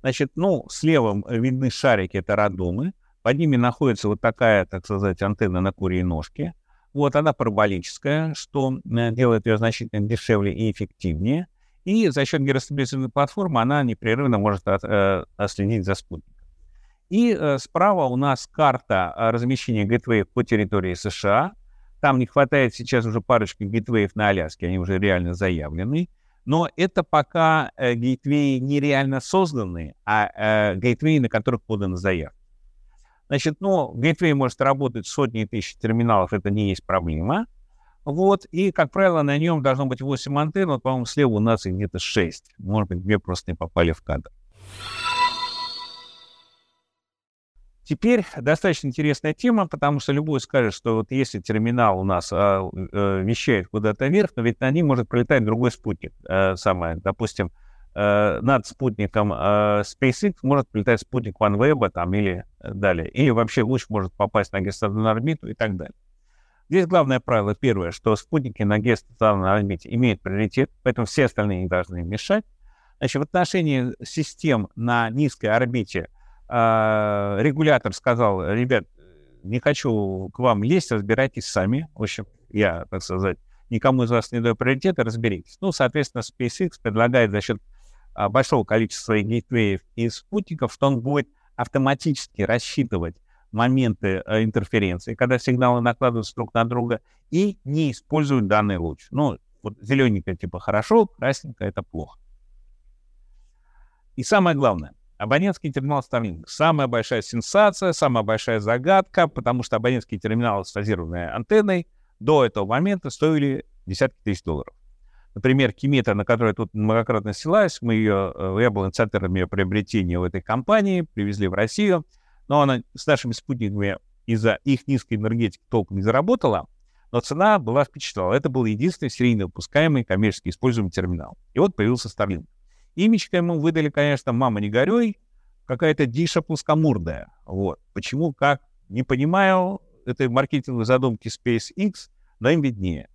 Значит, ну, слева видны шарики, это радомы. Под ними находится вот такая, так сказать, антенна на курьей ножке. Вот она параболическая, что э, делает ее значительно дешевле и эффективнее. И за счет гиростабилизационной платформы она непрерывно может от, э, следить за спутником. И э, справа у нас карта э, размещения гейтвеев по территории США. Там не хватает сейчас уже парочки гейтвеев на Аляске, они уже реально заявлены. Но это пока э, гейтвеи не реально созданные, а э, гейтвеи, на которых поданы заявки. Значит, ну, гейтвей может работать сотни тысяч терминалов, это не есть проблема. Вот, и, как правило, на нем должно быть 8 антенн, вот, по-моему, слева у нас их где-то 6. Может быть, две просто не попали в кадр. Теперь достаточно интересная тема, потому что любой скажет, что вот если терминал у нас а, э, вещает куда-то вверх, но ведь на ней может пролетать другой спутник. Э, самое, допустим, над спутником э, SpaceX может прилетать спутник OneWeb там, или далее. Или вообще луч может попасть на геостационарную орбиту и так далее. Здесь главное правило первое, что спутники на геостационарной орбите имеют приоритет, поэтому все остальные не должны мешать. Значит, в отношении систем на низкой орбите э, регулятор сказал, ребят, не хочу к вам лезть, разбирайтесь сами. В общем, я, так сказать, никому из вас не даю приоритета, разберитесь. Ну, соответственно, SpaceX предлагает за счет большого количества своих гейтвеев и спутников, что он будет автоматически рассчитывать моменты э, интерференции, когда сигналы накладываются друг на друга, и не используют данный луч. Ну, вот зелененькое типа хорошо, красненькое это плохо. И самое главное, абонентский терминал Starlink. Самая большая сенсация, самая большая загадка, потому что абонентские терминалы с фазированной антенной до этого момента стоили десятки тысяч долларов. Например, Кимета, на которую я тут многократно ссылаюсь, мы ее, э, я был инициатором ее приобретения в этой компании, привезли в Россию — но она с нашими спутниками из-за их низкой энергетики толком не заработала, но цена была впечатляла. Это был единственный серийно выпускаемый коммерчески используемый терминал. И вот появился Starlink. Имечко ему выдали, конечно, «Мама, не горюй», какая-то диша плоскомордая. Вот. Почему, как, не понимаю этой маркетинговой задумки SpaceX, но им виднее.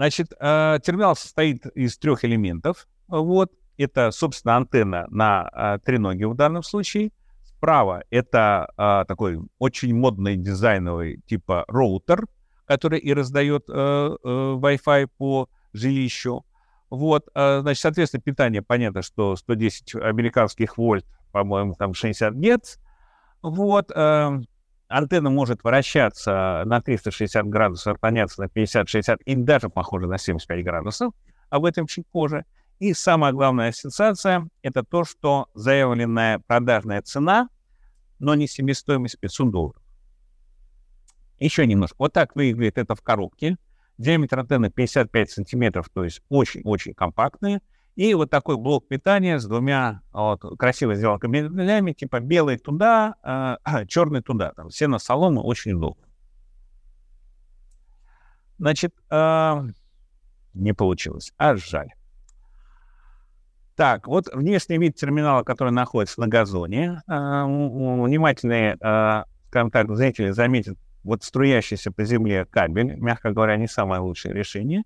Значит, э, терминал состоит из трех элементов. Вот. Это, собственно, антенна на э, треноге в данном случае. Справа это а, такой очень модный дизайновый типа роутер, который и раздает э, э, Wi-Fi по жилищу. Вот, э, значит, соответственно, питание, понятно, что 110 американских вольт, по-моему, там 60 Гц. Вот, э, антенна может вращаться на 360 градусов, отклоняться на 50-60 и даже, похоже, на 75 градусов. Об этом чуть позже. И самая главная сенсация — это то, что заявленная продажная цена, но не себестоимость 500 долларов. Еще немножко. Вот так выглядит это в коробке. Диаметр антенны 55 сантиметров, то есть очень-очень компактные. И вот такой блок питания с двумя вот, красиво сделанными кабелями, типа белый туда, э, черный туда. Там все на солому очень удобно. Значит, э, не получилось. А жаль. Так, вот внешний вид терминала, который находится на газоне. Э, внимательные, э, скажем так, зрители заметят вот струящийся по земле кабель, мягко говоря, не самое лучшее решение.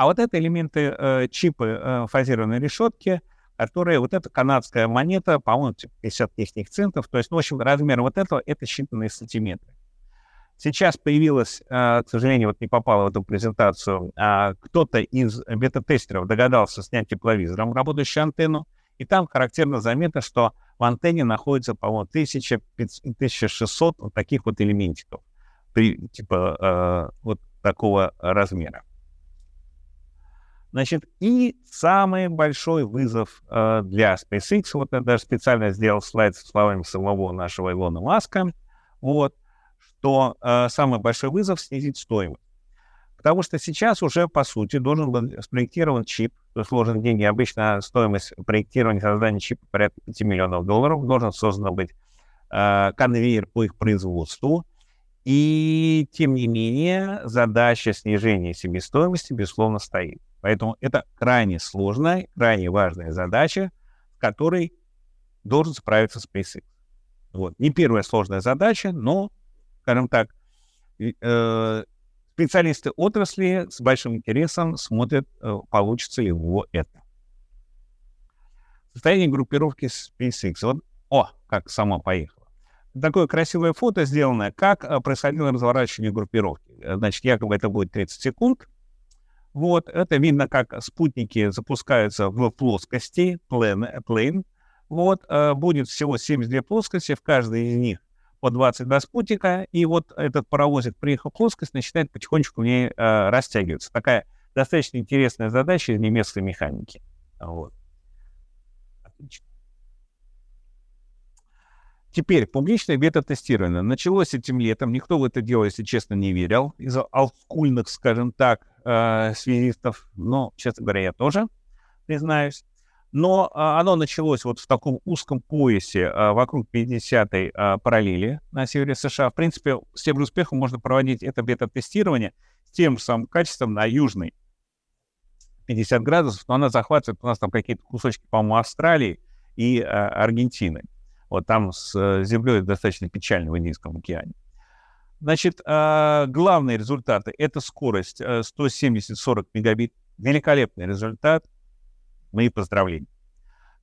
А вот это элементы э, чипы э, фазированной решетки, которые, вот эта канадская монета, по-моему, 50 техник центов, то есть, ну, в общем, размер вот этого — это считанные сантиметры. Сейчас появилась, а, к сожалению, вот не попала в эту презентацию, а, кто-то из бета-тестеров догадался снять тепловизором работающую антенну, и там характерно заметно, что в антенне находится, по-моему, 1000-1600 вот таких вот элементиков, при, типа а, вот такого размера. Значит, и самый большой вызов э, для SpaceX, вот я даже специально сделал слайд с словами самого нашего Илона Маска, вот, то э, самый большой вызов — снизить стоимость. Потому что сейчас уже, по сути, должен быть спроектирован чип, сложен деньги. Обычно стоимость проектирования создания чипа порядка 5 миллионов долларов. Должен создан быть э, конвейер по их производству. И, тем не менее, задача снижения себестоимости, безусловно, стоит. Поэтому это крайне сложная, крайне важная задача, с которой должен справиться SpaceX. Вот. Не первая сложная задача, но скажем так, э, специалисты отрасли с большим интересом смотрят, э, получится ли его это. Состояние группировки SpaceX. Вот, о, как сама поехала. Такое красивое фото сделанное, как э, происходило разворачивание группировки. Значит, якобы это будет 30 секунд. Вот, это видно, как спутники запускаются в плоскости, plane, plane. Вот, будет всего 72 плоскости, в каждой из них по 22 спутника, и вот этот паровозик, приехал в плоскость, начинает потихонечку в ней э, растягиваться. Такая достаточно интересная задача из немецкой механики. Вот. Отлично. Теперь, публичное бета-тестирование. Началось этим летом. Никто в это дело, если честно, не верил. Из-за олдскульных, скажем так, э, связистов. Но, честно говоря, я тоже, признаюсь. Но а, оно началось вот в таком узком поясе а, вокруг 50-й а, параллели на севере США. В принципе, с тем же успехом можно проводить это бета-тестирование с тем же самым качеством на южной 50 градусов, но она захватывает у нас там какие-то кусочки, по-моему, Австралии и а, Аргентины. Вот там с а, землей достаточно печально в Индийском океане. Значит, а, главные результаты — это скорость 170-40 мегабит. Великолепный результат — Мои поздравления.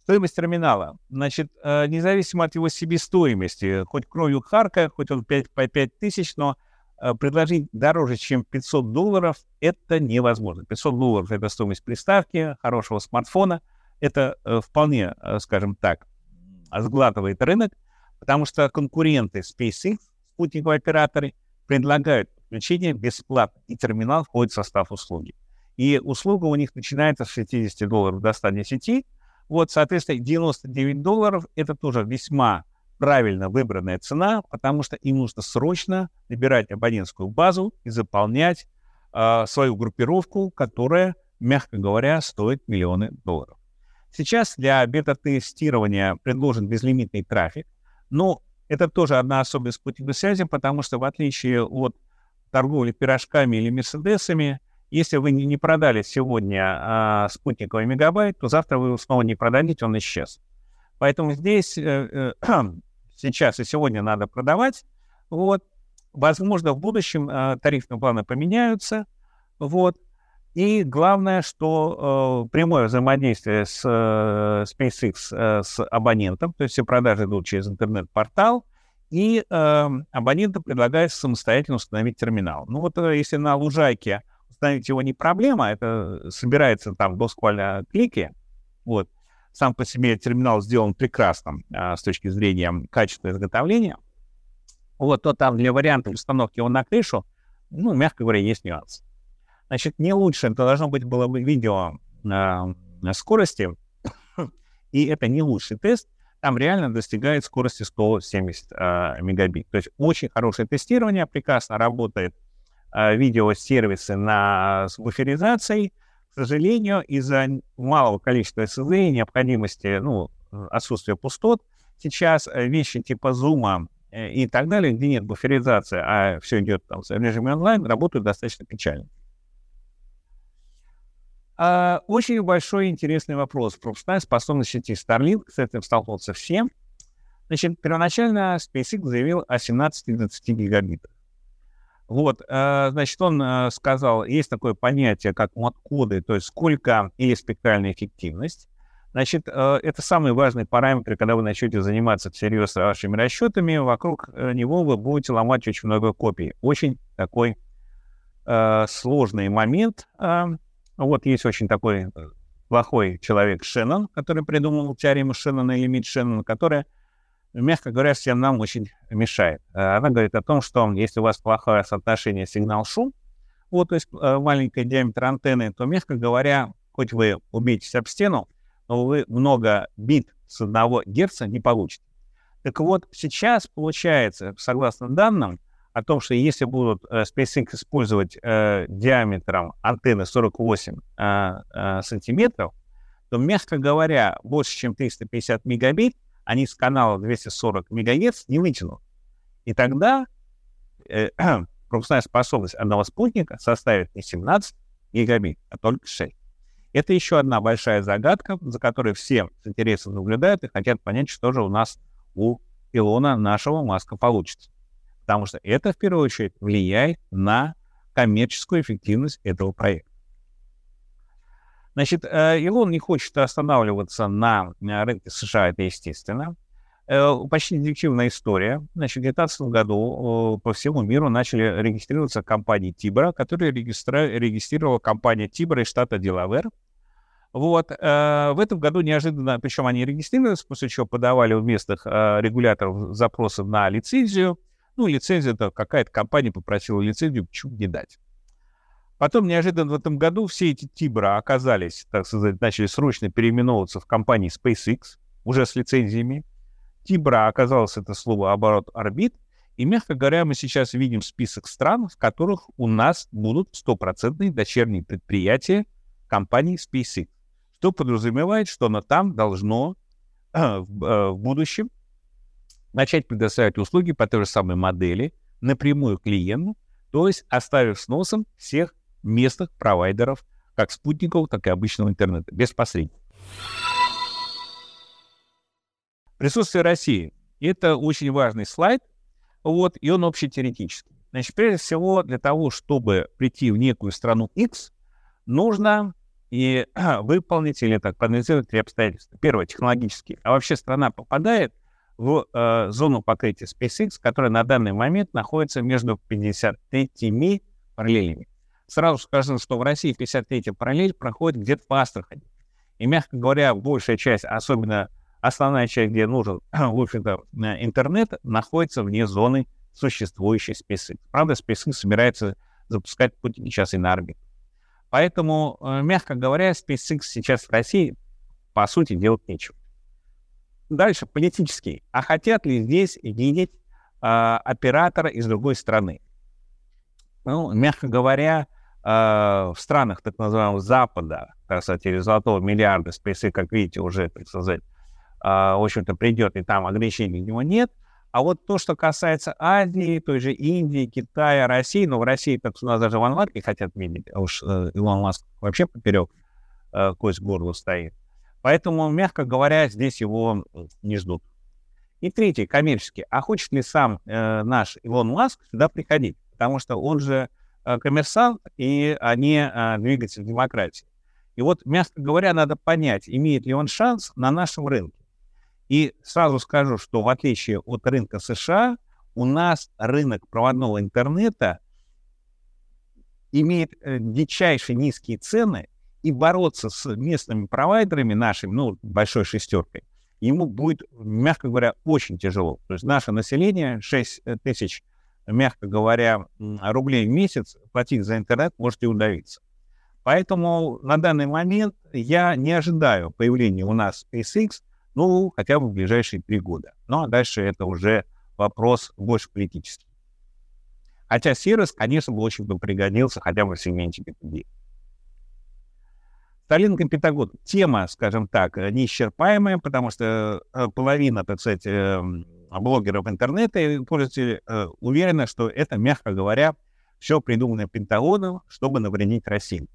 Стоимость терминала. Значит, э, независимо от его себестоимости, хоть кровью харка, хоть он 5, по 5 тысяч, но э, предложить дороже, чем 500 долларов, это невозможно. 500 долларов — это стоимость приставки, хорошего смартфона. Это э, вполне, скажем так, сглатывает рынок, потому что конкуренты SpaceX, спутниковые операторы, предлагают подключение бесплатно, и терминал входит в состав услуги и услуга у них начинается с 60 долларов до 110. Вот, соответственно, 99 долларов — это тоже весьма правильно выбранная цена, потому что им нужно срочно набирать абонентскую базу и заполнять э, свою группировку, которая, мягко говоря, стоит миллионы долларов. Сейчас для бета-тестирования предложен безлимитный трафик, но это тоже одна особенность спутниковой связи, потому что в отличие от торговли пирожками или мерседесами, если вы не продали сегодня а, спутниковый мегабайт, то завтра вы его снова не продадите, он исчез. Поэтому здесь э, э, сейчас и сегодня надо продавать. Вот. Возможно, в будущем э, тарифные планы поменяются. Вот. И главное, что э, прямое взаимодействие с э, SpaceX э, с абонентом, то есть все продажи идут через интернет-портал, и э, абоненту предлагается самостоятельно установить терминал. Ну вот э, если на лужайке установить его не проблема, это собирается там до скваля клики, вот, сам по себе терминал сделан прекрасно а, с точки зрения качества изготовления, вот, то там для варианта установки его на крышу, ну, мягко говоря, есть нюанс. Значит, не лучше, это должно быть было бы видео а, на скорости, и это не лучший тест, там реально достигает скорости 170 а, мегабит. То есть очень хорошее тестирование, прекрасно работает Э, видеосервисы на, с буферизацией, к сожалению, из-за малого количества SSD и необходимости, ну, отсутствия пустот, сейчас э, вещи типа Zoom э, и так далее, где нет буферизации, а все идет там в режиме онлайн, работают достаточно печально. А, очень большой интересный вопрос. Пропускная способность сети Starlink, с этим столкнулся всем. Значит, первоначально SpaceX заявил о 17-20 гигабитах. Вот, э, значит, он э, сказал, есть такое понятие, как мод-коды, то есть сколько или спектральная эффективность. Значит, э, это самый важный параметр, когда вы начнете заниматься всерьез вашими расчетами, вокруг него вы будете ломать очень много копий. Очень такой э, сложный момент. Э, вот есть очень такой плохой человек Шеннон, который придумал теорему Шеннона и лимит Шеннона, которая мягко говоря, всем нам очень мешает. Э, она говорит о том, что если у вас плохое соотношение сигнал-шум, вот, то есть э, маленький диаметр антенны, то, мягко говоря, хоть вы убейтесь об стену, но вы много бит с одного герца не получите. Так вот, сейчас получается, согласно данным, о том, что если будут э, SpaceX использовать э, диаметром антенны 48 э, э, сантиметров, то, мягко говоря, больше, чем 350 мегабит, они с канала 240 МГц не вытянут. И тогда э, пропускная способность одного спутника составит не 17 гигабит, а только 6. Это еще одна большая загадка, за которой все с интересом наблюдают и хотят понять, что же у нас у пилона нашего Маска получится. Потому что это, в первую очередь, влияет на коммерческую эффективность этого проекта. Значит, э, Илон не хочет останавливаться на рынке США, это естественно. Э, почти детективная история. Значит, в 2019 году по всему миру начали регистрироваться компании Тибра, которые регистри... регистрировала компания Тибра из штата Делавер. Вот. Э, в этом году неожиданно, причем они регистрировались, после чего подавали у местных регуляторов запросы на лицензию. Ну, лицензия, это какая-то компания попросила лицензию, почему не дать. Потом неожиданно в этом году все эти Тибра оказались, так сказать, начали срочно переименовываться в компании SpaceX, уже с лицензиями. Тибра оказалось это слово оборот орбит. И, мягко говоря, мы сейчас видим список стран, в которых у нас будут стопроцентные дочерние предприятия компании SpaceX. что подразумевает, что оно там должно э, э, в будущем начать предоставлять услуги по той же самой модели напрямую клиенту, то есть оставив с носом всех местных провайдеров, как спутников, так и обычного интернета, без посредников. Присутствие России. Это очень важный слайд, вот, и он общетеоретический. Значит, прежде всего, для того, чтобы прийти в некую страну X, нужно и выполнить или так проанализировать три обстоятельства. Первое, технологически. А вообще страна попадает в э, зону покрытия SpaceX, которая на данный момент находится между 53 параллелями. Сразу скажу, что в России 53 параллель проходит где-то по Астрахани. И, мягко говоря, большая часть, особенно основная часть, где нужен, в общем-то, э, интернет, находится вне зоны существующей SpaceX. Правда, SpaceX собирается запускать спутники сейчас и на орбиту. Поэтому, э, мягко говоря, SpaceX сейчас в России, по сути, делать нечего. Дальше, политический. А хотят ли здесь видеть э, оператора из другой страны? Ну, мягко говоря, э, в странах так называемого Запада, так сказать, или золотого миллиарда SpaceX, как видите, уже, так сказать, э, в общем-то, придет, и там ограничений у него нет. А вот то, что касается Азии, той же Индии, Китая, России, ну, в России, так у нас даже в Анварке хотят видеть, а уж э, Илон Маск вообще поперек э, кость горло стоит. Поэтому, мягко говоря, здесь его не ждут. И третий, коммерческий. А хочет ли сам э, наш Илон Маск сюда приходить? Потому что он же э, коммерсант, и они э, двигатель демократии. И вот, мягко говоря, надо понять, имеет ли он шанс на нашем рынке. И сразу скажу, что в отличие от рынка США, у нас рынок проводного интернета имеет э, дичайше низкие цены, и бороться с местными провайдерами нашими, ну, большой шестеркой, ему будет, мягко говоря, очень тяжело. То есть наше население 6 э, тысяч, мягко говоря, рублей в месяц платить за интернет можете удавиться. Поэтому на данный момент я не ожидаю появления у нас SpaceX, ну, хотя бы в ближайшие три года. Ну, а дальше это уже вопрос больше политический. Хотя сервис, конечно, бы очень бы пригодился хотя бы в сегменте B2B. Starlink и Пентагон. Тема, скажем так, неисчерпаемая, потому что э, половина, так сказать, эм, блогеров интернета и пользователей э, уверены, что это, мягко говоря, все придумано Пентагоном, чтобы навредить России.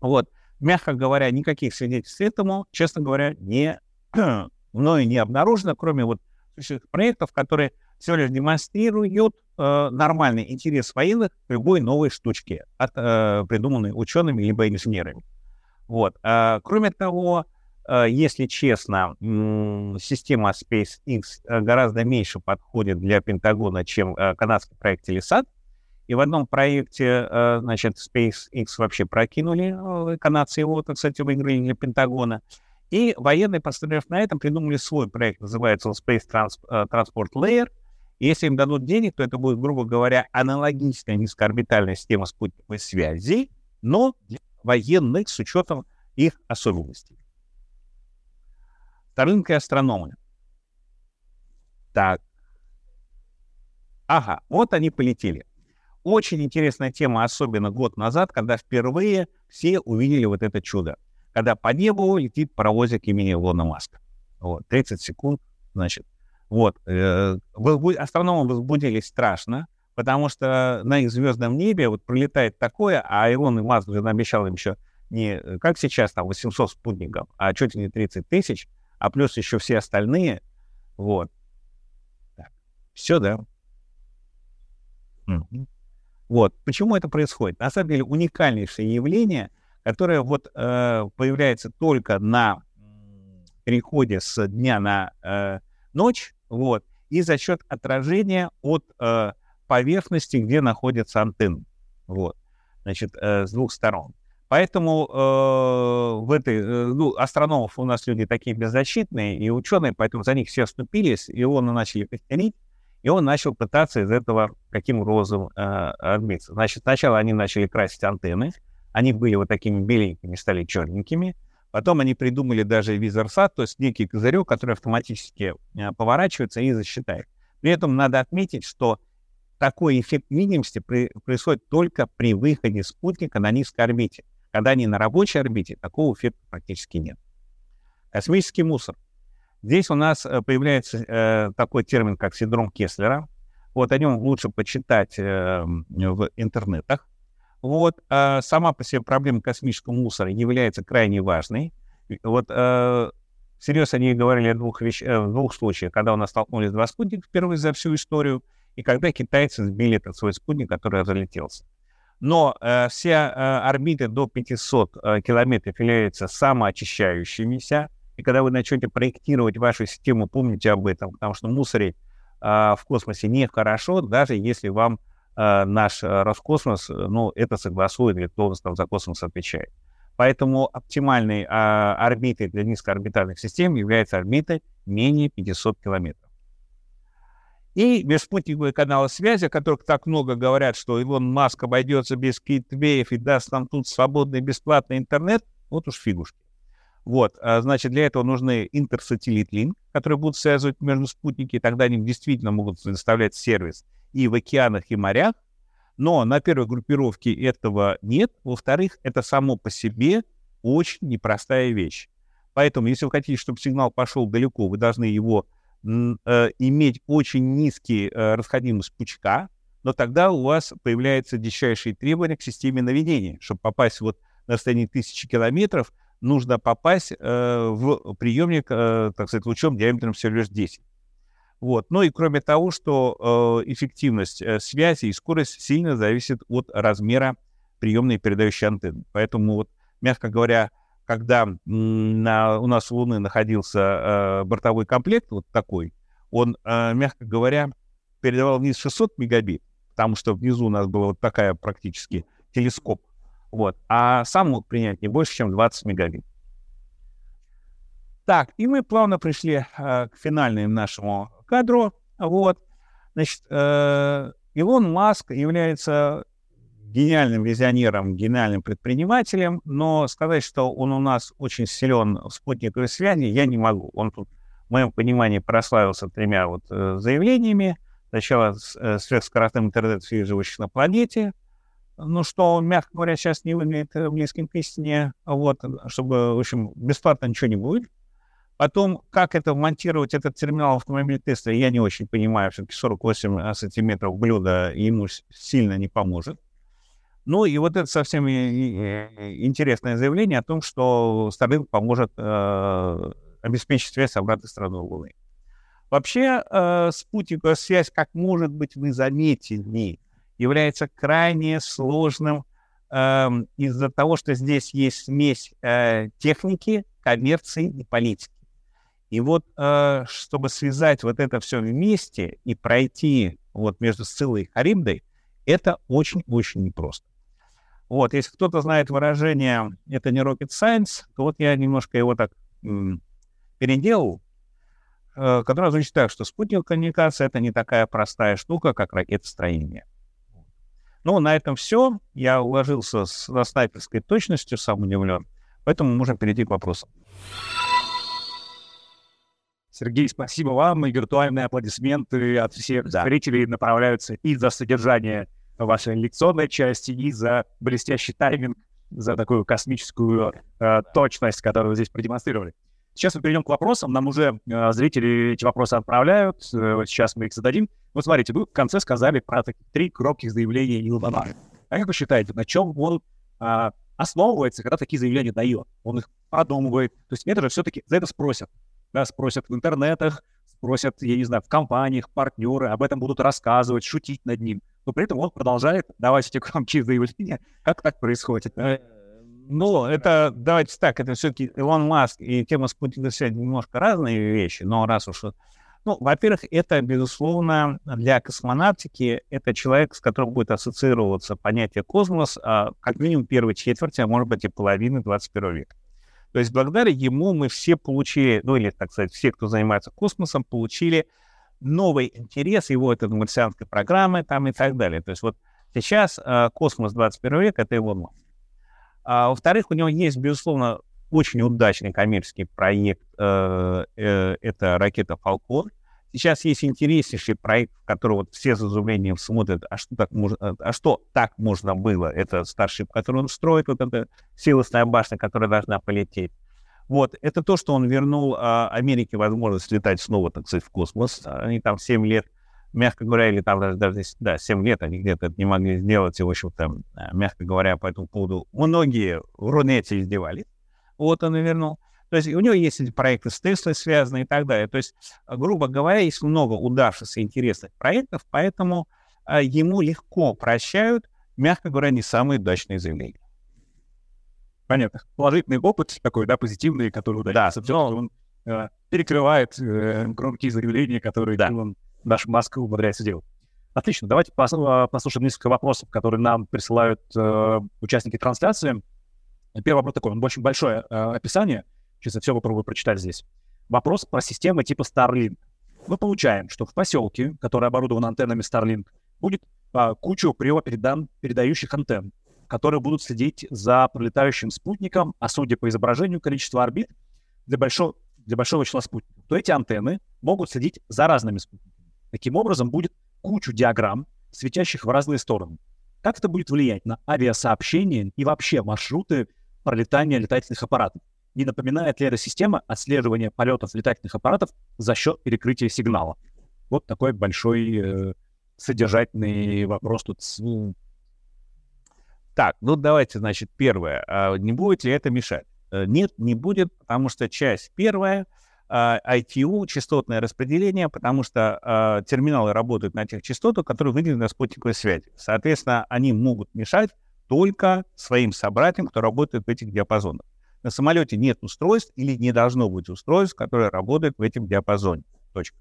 Вот, мягко говоря, никаких свидетельств этому, честно говоря, не мною не обнаружено, кроме вот проектов, которые всего лишь демонстрируют э, нормальный интерес военных к любой новой штучке, от, э, придуманной учеными либо инженерами. Вот. Э, кроме того, э, если честно, система SpaceX э, гораздо меньше подходит для Пентагона, чем канадский проект Телесат. И в одном проекте, значит, SpaceX вообще прокинули, канадцы его, так сказать, выиграли для Пентагона. И военные, посмотрев на это, придумали свой проект, называется он Space Transport Layer. И если им дадут денег, то это будет, грубо говоря, аналогичная низкоорбитальная система спутниковой связи, но для военных с учетом их особенностей. Старынка и астрономы. Так. Ага, вот они полетели. Очень интересная тема, особенно год назад, когда впервые все увидели вот это чудо когда по небу летит паровозик имени Илона Маска. Вот, 30 секунд, значит. Вот, э, астрономы возбудились страшно, потому что на их звездном небе вот пролетает такое, а Илон Маск уже обещал им еще не как сейчас, там, 800 спутников, а чуть ли не 30 тысяч, а плюс еще все остальные. Вот. Так. Все, да? Mm-hmm. Вот. Почему это происходит? На самом деле уникальнейшее явление — которая вот э, появляется только на переходе с дня на э, ночь, вот, и за счет отражения от э, поверхности, где находится антенна, вот, значит, э, с двух сторон. Поэтому э, в этой, э, ну, астрономов у нас люди такие беззащитные и ученые, поэтому за них все вступились, и он начали костерить, и он начал пытаться из этого каким розовым э, отбиться. Значит, сначала они начали красить антенны, они были вот такими беленькими, стали черненькими. Потом они придумали даже визорсат, то есть некий козырек, который автоматически э, поворачивается и засчитает. При этом надо отметить, что такой эффект видимости при, происходит только при выходе спутника на низкой орбите. Когда они на рабочей орбите, такого эффекта практически нет. Космический мусор. Здесь у нас э, появляется э, такой термин, как синдром Кеслера. Вот о нем лучше почитать э, в интернетах. Вот э, сама по себе проблема космического мусора является крайне важной. Вот э, всерьез они говорили о двух, вещ... э, двух случаях, когда у нас столкнулись два спутника впервые за всю историю, и когда китайцы сбили этот свой спутник, который разлетелся. Но э, все э, орбиты до 500 э, километров являются самоочищающимися, и когда вы начнете проектировать вашу систему, помните об этом, потому что мусорить э, в космосе нехорошо, даже если вам э, наш э, Роскосмос, э, ну, это согласует, или кто там за космос отвечает. Поэтому оптимальной э, орбитой для низкоорбитальных систем является орбита менее 500 километров. И межспутниковые каналы связи, о которых так много говорят, что Илон Маск обойдется без китвеев и даст нам тут свободный бесплатный интернет, вот уж фигушки. Вот, а, значит, для этого нужны интерсателлит линк, которые будут связывать между спутники, и тогда они действительно могут предоставлять сервис и в океанах, и морях. Но на первой группировке этого нет. Во-вторых, это само по себе очень непростая вещь. Поэтому, если вы хотите, чтобы сигнал пошел далеко, вы должны его иметь очень низкий э, расходимость пучка, но тогда у вас появляются дичайшие требования к системе наведения. Чтобы попасть вот на расстоянии тысячи километров, нужно попасть э, в приемник, э, так сказать, лучом диаметром всего лишь 10. Вот. Ну и кроме того, что э, эффективность э, связи и скорость сильно зависит от размера приемной и передающей антенны. Поэтому, вот, мягко говоря, когда на, у нас у Луны находился э, бортовой комплект вот такой, он, э, мягко говоря, передавал вниз 600 мегабит, потому что внизу у нас была вот такая практически телескоп, вот, а сам мог принять не больше, чем 20 мегабит. Так, и мы плавно пришли э, к финальному нашему кадру, вот, значит, э, Илон Маск является гениальным визионером, гениальным предпринимателем, но сказать, что он у нас очень силен в спутниковой связи, я не могу. Он тут, в моем понимании, прославился тремя вот э, заявлениями. Сначала э, сверхскоростным интернет-связи, живущих на планете, ну, что, мягко говоря, сейчас не выглядит э, близким к истине, вот, чтобы, в общем, бесплатно ничего не будет. Потом, как это монтировать этот терминал автомобиля Тесла, я не очень понимаю. Все-таки 48 сантиметров блюда ему сильно не поможет. Ну и вот это совсем интересное заявление о том, что Starlink поможет э, обеспечить связь обратной стороной Луны. Вообще, э, спутниковая связь, как может быть вы заметили, является крайне сложным э, из-за того, что здесь есть смесь э, техники, коммерции и политики. И вот, э, чтобы связать вот это все вместе и пройти вот между Сциллой и Харибдой, это очень-очень непросто. Вот, если кто-то знает выражение «это не rocket science», то вот я немножко его так м, переделал, э, которое звучит так, что спутниковая коммуникация — это не такая простая штука, как ракетостроение. Ну, на этом все. Я уложился с, на снайперской точностью, сам удивлен. Поэтому можем перейти к вопросам. Сергей, спасибо вам. И виртуальные аплодисменты от всех да. зрителей направляются и за содержание вашей лекционной части и за блестящий тайминг, за такую космическую э, точность, которую вы здесь продемонстрировали. Сейчас мы перейдем к вопросам. Нам уже э, зрители эти вопросы отправляют. Э, сейчас мы их зададим. Вот смотрите, вы в конце сказали про такие три громких заявления Илона. А как вы считаете, на чем он э, основывается, когда такие заявления дает? Он их продумывает. То есть это же все-таки за это спросят. Да, спросят в интернетах, спросят, я не знаю, в компаниях, партнеры, об этом будут рассказывать, шутить над ним но при этом он продолжает давать эти громкие заявления. Как так происходит? Э, ну, это, давайте так, это все-таки Илон Маск и тема спутниковой связи немножко разные вещи, но раз уж... Ну, во-первых, это, безусловно, для космонавтики, это человек, с которым будет ассоциироваться понятие космос, а, как минимум первой четверти, а может быть и половины 21 века. То есть благодаря ему мы все получили, ну или, так сказать, все, кто занимается космосом, получили новый интерес его это марсианской программы там и так далее. То есть вот сейчас э, космос 21 века — это его Маск. А, во-вторых, у него есть, безусловно, очень удачный коммерческий проект, э, э, это ракета Falcon. Сейчас есть интереснейший проект, в который вот все с изумлением смотрят, а что так можно, а что так можно было? Это Starship, который он строит, вот эта силосная башня, которая должна полететь. Вот, это то, что он вернул а, Америке возможность летать снова, так сказать, в космос. Они там 7 лет, мягко говоря, или там даже, даже да, 7 лет они где-то это не могли сделать, и, в общем-то, а, мягко говоря, по этому поводу многие в Рунете издевались. Вот он и вернул. То есть у него есть эти проекты с Теслой связаны и так далее. То есть, грубо говоря, есть много удавшихся интересных проектов, поэтому а, ему легко прощают, мягко говоря, не самые удачные заявления. Понятно. Положительный опыт такой, да, позитивный, который удается. Да, но... он э, перекрывает э, громкие заявления, которые да. он, наш Маск умудряется делать. Отлично. Давайте пос- послушаем несколько вопросов, которые нам присылают э, участники трансляции. Первый вопрос такой, он очень большое э, описание. Сейчас я все попробую прочитать здесь. Вопрос про системы типа Starlink. Мы получаем, что в поселке, который оборудован антеннами Starlink, будет а, кучу передающих антенн, которые будут следить за пролетающим спутником, а судя по изображению количества орбит для большого, для большого числа спутников, то эти антенны могут следить за разными спутниками. Таким образом, будет кучу диаграмм, светящих в разные стороны. Как это будет влиять на авиасообщение и вообще маршруты пролетания летательных аппаратов? не напоминает ли эта система отслеживания полетов летательных аппаратов за счет перекрытия сигнала? Вот такой большой э, содержательный вопрос тут. Так, ну давайте, значит, первое. А не будет ли это мешать? Э, нет, не будет, потому что часть первая а, ITU, частотное распределение, потому что э, терминалы работают на тех частотах, которые выделены на спутниковой связи. Соответственно, они могут мешать только своим собратьям, кто работает в этих диапазонах. На самолете нет устройств или не должно быть устройств, которые работают в этом диапазоне. Точка.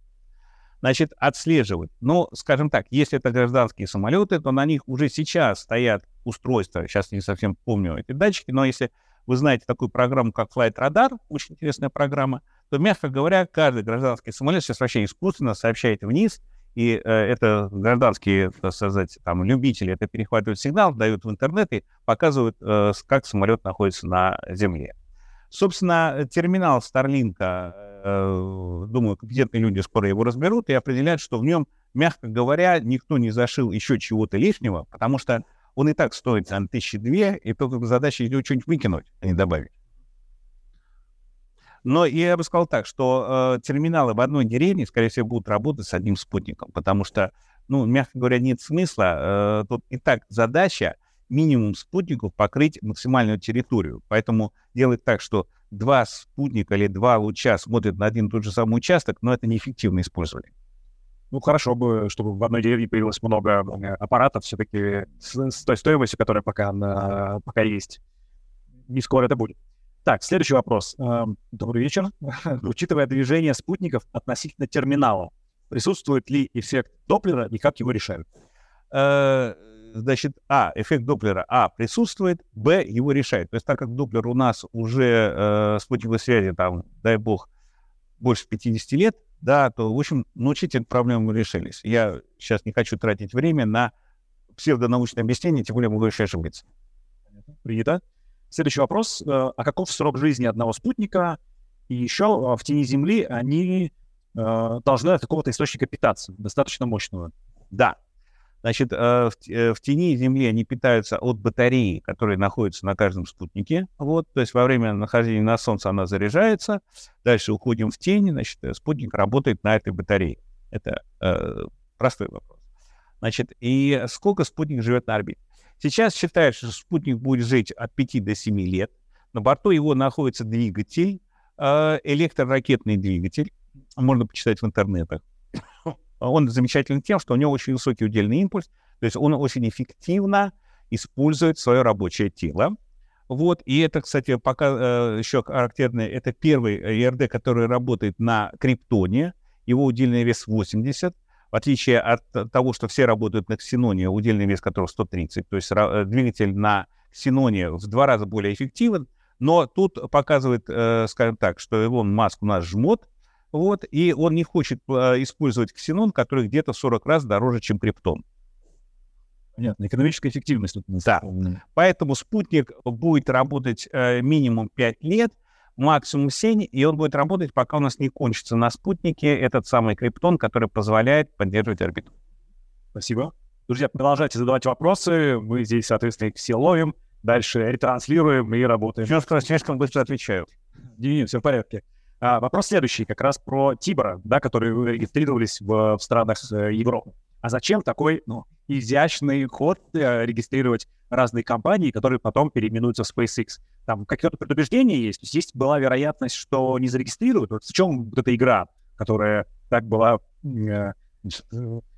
Значит, отслеживать. Ну, скажем так, если это гражданские самолеты, то на них уже сейчас стоят устройства. Сейчас не совсем помню эти датчики, но если вы знаете такую программу, как Flight Radar, очень интересная программа, то, мягко говоря, каждый гражданский самолет сейчас вообще искусственно сообщает вниз и э, это гражданские, так сказать, там, любители это перехватывают сигнал, дают в интернет и показывают, э, как самолет находится на земле. Собственно, терминал э, думаю, компетентные люди скоро его разберут и определяют, что в нем, мягко говоря, никто не зашил еще чего-то лишнего, потому что он и так стоит там, тысячи две, и только задача его что-нибудь выкинуть, а не добавить. Но я бы сказал так, что э, терминалы в одной деревне, скорее всего, будут работать с одним спутником, потому что, ну, мягко говоря, нет смысла. Э, тут и так задача минимум спутников покрыть максимальную территорию. Поэтому делать так, что два спутника или два луча смотрят на один и тот же самый участок, но это неэффективно использование. Ну, хорошо бы, чтобы в одной деревне появилось много э, аппаратов все-таки с, с той стоимостью, которая пока, на, пока есть. Не скоро это будет. Так, следующий вопрос. Эм, добрый вечер. Учитывая движение спутников относительно терминала, присутствует ли эффект Доплера и как его решают? Значит, А, эффект Доплера, А, присутствует, Б, его решает. То есть так как Доплер у нас уже э, спутниковой связи, там, дай бог, больше 50 лет, да, то, в общем, научить эту проблему мы решились. Я сейчас не хочу тратить время на псевдонаучное объяснение, тем более могу еще ошибиться. Принято. Следующий вопрос. Э, а каков срок жизни одного спутника? И еще э, в тени Земли они э, должны от какого-то источника питаться, достаточно мощного. Да. Значит, в, в тени Земли они питаются от батареи, которая находится на каждом спутнике. Вот, то есть во время нахождения на Солнце она заряжается. Дальше уходим в тень, значит, спутник работает на этой батарее. Это э, простой вопрос. Значит, и сколько спутник живет на орбите? Сейчас считается, что спутник будет жить от 5 до 7 лет. На борту его находится двигатель, э, электроракетный двигатель. Можно почитать в интернетах. Он замечателен тем, что у него очень высокий удельный импульс, то есть он очень эффективно использует свое рабочее тело. Вот, и это, кстати, пока э, еще характерно, это первый ЕРД, который работает на криптоне, его удельный вес 80, в отличие от того, что все работают на ксеноне, удельный вес которого 130, то есть э, двигатель на ксеноне в два раза более эффективен, но тут показывает, э, скажем так, что Илон Маск у нас жмот, вот, и он не хочет э, использовать ксенон, который где-то в 40 раз дороже, чем криптон. Понятно, экономическая эффективность. Тут да, поэтому спутник будет работать минимум 5 лет, максимум 7, и он будет работать, пока у нас не кончится на спутнике этот самый криптон, который позволяет поддерживать орбиту. Спасибо. Друзья, продолжайте задавать вопросы. Мы здесь, соответственно, их все ловим. Дальше ретранслируем и работаем. Сейчас слишком быстро отвечаю. Не, не, все в порядке. А, вопрос следующий, как раз про Тибора, да, которые регистрировались в, в странах э, Европы. А зачем такой ну, изящный ход э, регистрировать разные компании, которые потом переименуются в SpaceX? Там какие-то предубеждения есть? То есть, есть была вероятность, что не зарегистрируют? Вот в чем вот эта игра, которая так была э,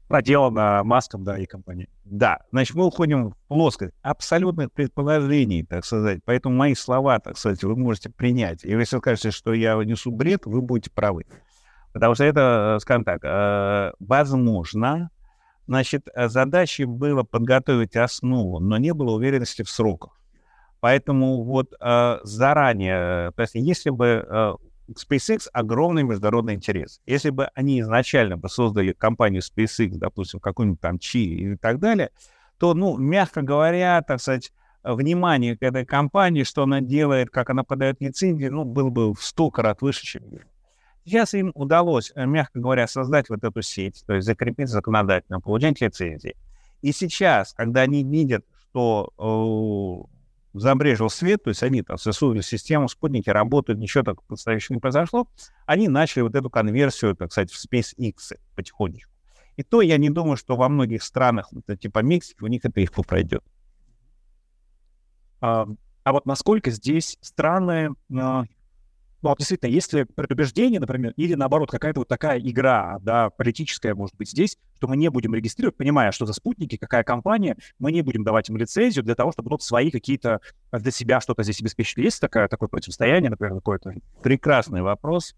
проделана Маском, да, и компанией. Да, значит, мы уходим в плоскость абсолютных предположений, так сказать. Поэтому мои слова, так сказать, вы можете принять. И если скажете, что я несу бред, вы будете правы. Потому что это, скажем так, э, возможно, значит, задачей было подготовить основу, но не было уверенности в сроках. Поэтому вот э, заранее, то есть если бы э, SpaceX огромный международный интерес. Если бы они изначально бы создали компанию SpaceX, допустим, какую-нибудь там Чи и так далее, то, ну, мягко говоря, так сказать, внимание к этой компании, что она делает, как она подает лицензии, ну, было бы в сто крат выше, чем Сейчас им удалось, э, мягко говоря, создать вот эту сеть, то есть закрепить законодательно, получать лицензии. И сейчас, когда они видят, что э, забрежил свет, то есть они там засунули систему, спутники работают, ничего так настоящего не произошло, они начали вот эту конверсию, так сказать, в SpaceX потихонечку. И то я не думаю, что во многих странах, типа Мексики, у них это легко пройдет. А, а вот насколько здесь страны а, ну, вот действительно, если предубеждение, например, или наоборот какая-то вот такая игра, да, политическая, может быть, здесь, что мы не будем регистрировать, понимая, что за спутники, какая компания, мы не будем давать им лицензию для того, чтобы вот свои какие-то для себя что-то здесь обеспечить. Есть такое, такое противостояние, например, какое-то? Прекрасный вопрос.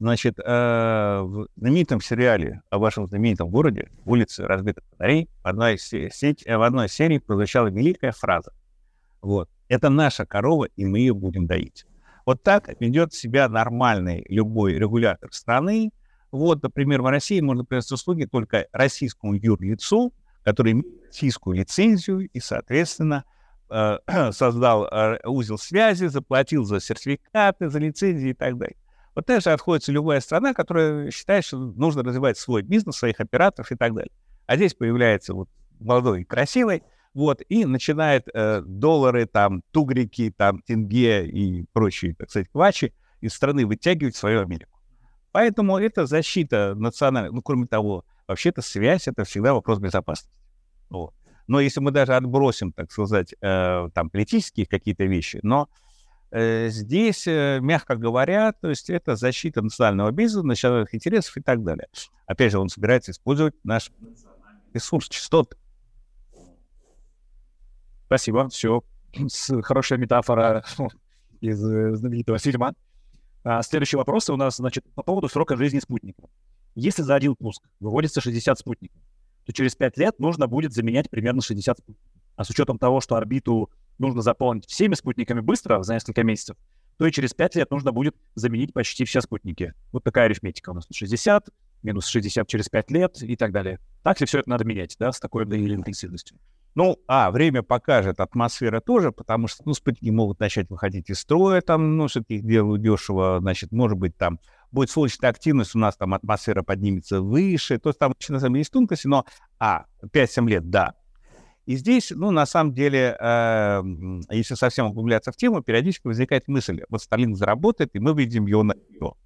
Значит, э, в знаменитом сериале о вашем знаменитом городе «Улицы разбитых фонарей» в одной, сеть, в одной серии прозвучала великая фраза. Вот. Это наша корова, и мы ее будем доить. Вот так ведет себя нормальный любой регулятор страны. Вот, например, в России можно принести услуги только российскому юрлицу, который имеет российскую лицензию и, соответственно, э, создал э, узел связи, заплатил за сертификаты, за лицензии и так далее. Вот так же отходится любая страна, которая считает, что нужно развивать свой бизнес, своих операторов и так далее. А здесь появляется вот молодой и красивый, вот, и начинает э, доллары, там, тугрики, там, тенге и прочие, так сказать, квачи из страны вытягивать в свою Америку. Поэтому это защита национальной, ну, кроме того, вообще-то связь — это всегда вопрос безопасности. Вот. Но если мы даже отбросим, так сказать, э, там, политические какие-то вещи, но э, здесь, э, мягко говоря, то есть это защита национального бизнеса, национальных интересов и так далее. Опять же, он собирается использовать наш ресурс, частоты. Спасибо, все. Хорошая метафора из э, знаменитого фильма. А, следующий вопрос у нас, значит, по поводу срока жизни спутника. Если за один пуск выводится 60 спутников, то через 5 лет нужно будет заменять примерно 60 спутников. А с учетом того, что орбиту нужно заполнить всеми спутниками быстро, за несколько месяцев, то и через 5 лет нужно будет заменить почти все спутники. Вот такая арифметика у нас. 60, минус 60 через 5 лет и так далее. Так ли все это надо менять, да, с такой интенсивностью? Ну, а, время покажет, атмосфера тоже, потому что, ну, спутники могут начать выходить из строя, там, ну, все-таки их дешево, значит, может быть, там будет солнечная активность, у нас там атмосфера поднимется выше, то есть там, на самом деле, есть тонкости, но, а, 5-7 лет, да. И здесь, ну, на самом деле, э, если совсем углубляться в тему, периодически возникает мысль, вот Starlink заработает, и мы видим его на него.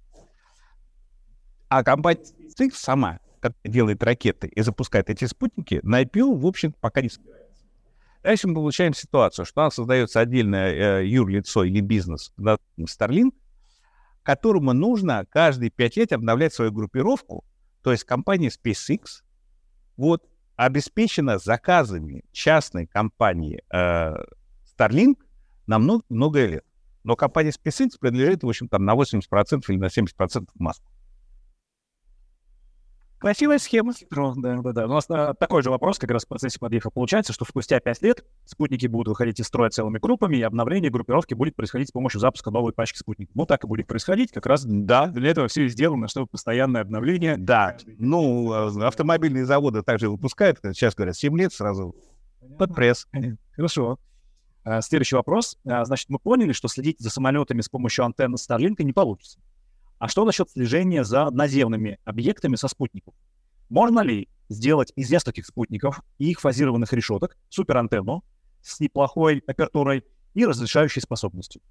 А компания сама, делает ракеты и запускает эти спутники, на IPO, в общем, пока не собирается. Дальше мы получаем ситуацию, что у нас создается отдельное э, юрлицо или бизнес, да, Starlink, которому нужно каждые пять лет обновлять свою группировку, то есть компания SpaceX вот, обеспечена заказами частной компании э, Starlink на много, много лет. Но компания SpaceX принадлежит, в общем, там на 80% или на 70% Маску. Красивая схема. Да, да, да. У нас а, такой же вопрос как раз в процессе подъезда получается, что спустя 5 лет спутники будут выходить из строя целыми группами, и обновление группировки будет происходить с помощью запуска новой пачки спутников. Ну, так и будет происходить. Как раз, да, для этого все и сделано, чтобы постоянное обновление. Да. Ну, а, автомобильные заводы также выпускают, сейчас говорят, 7 лет сразу под пресс. Хорошо. Э, следующий вопрос. Значит, мы поняли, что следить за самолетами с помощью антенны Starlink не получится. А что насчет слежения за наземными объектами со спутников? Можно ли сделать из нескольких спутников и их фазированных решеток суперантенну с неплохой апертурой и разрешающей способностью?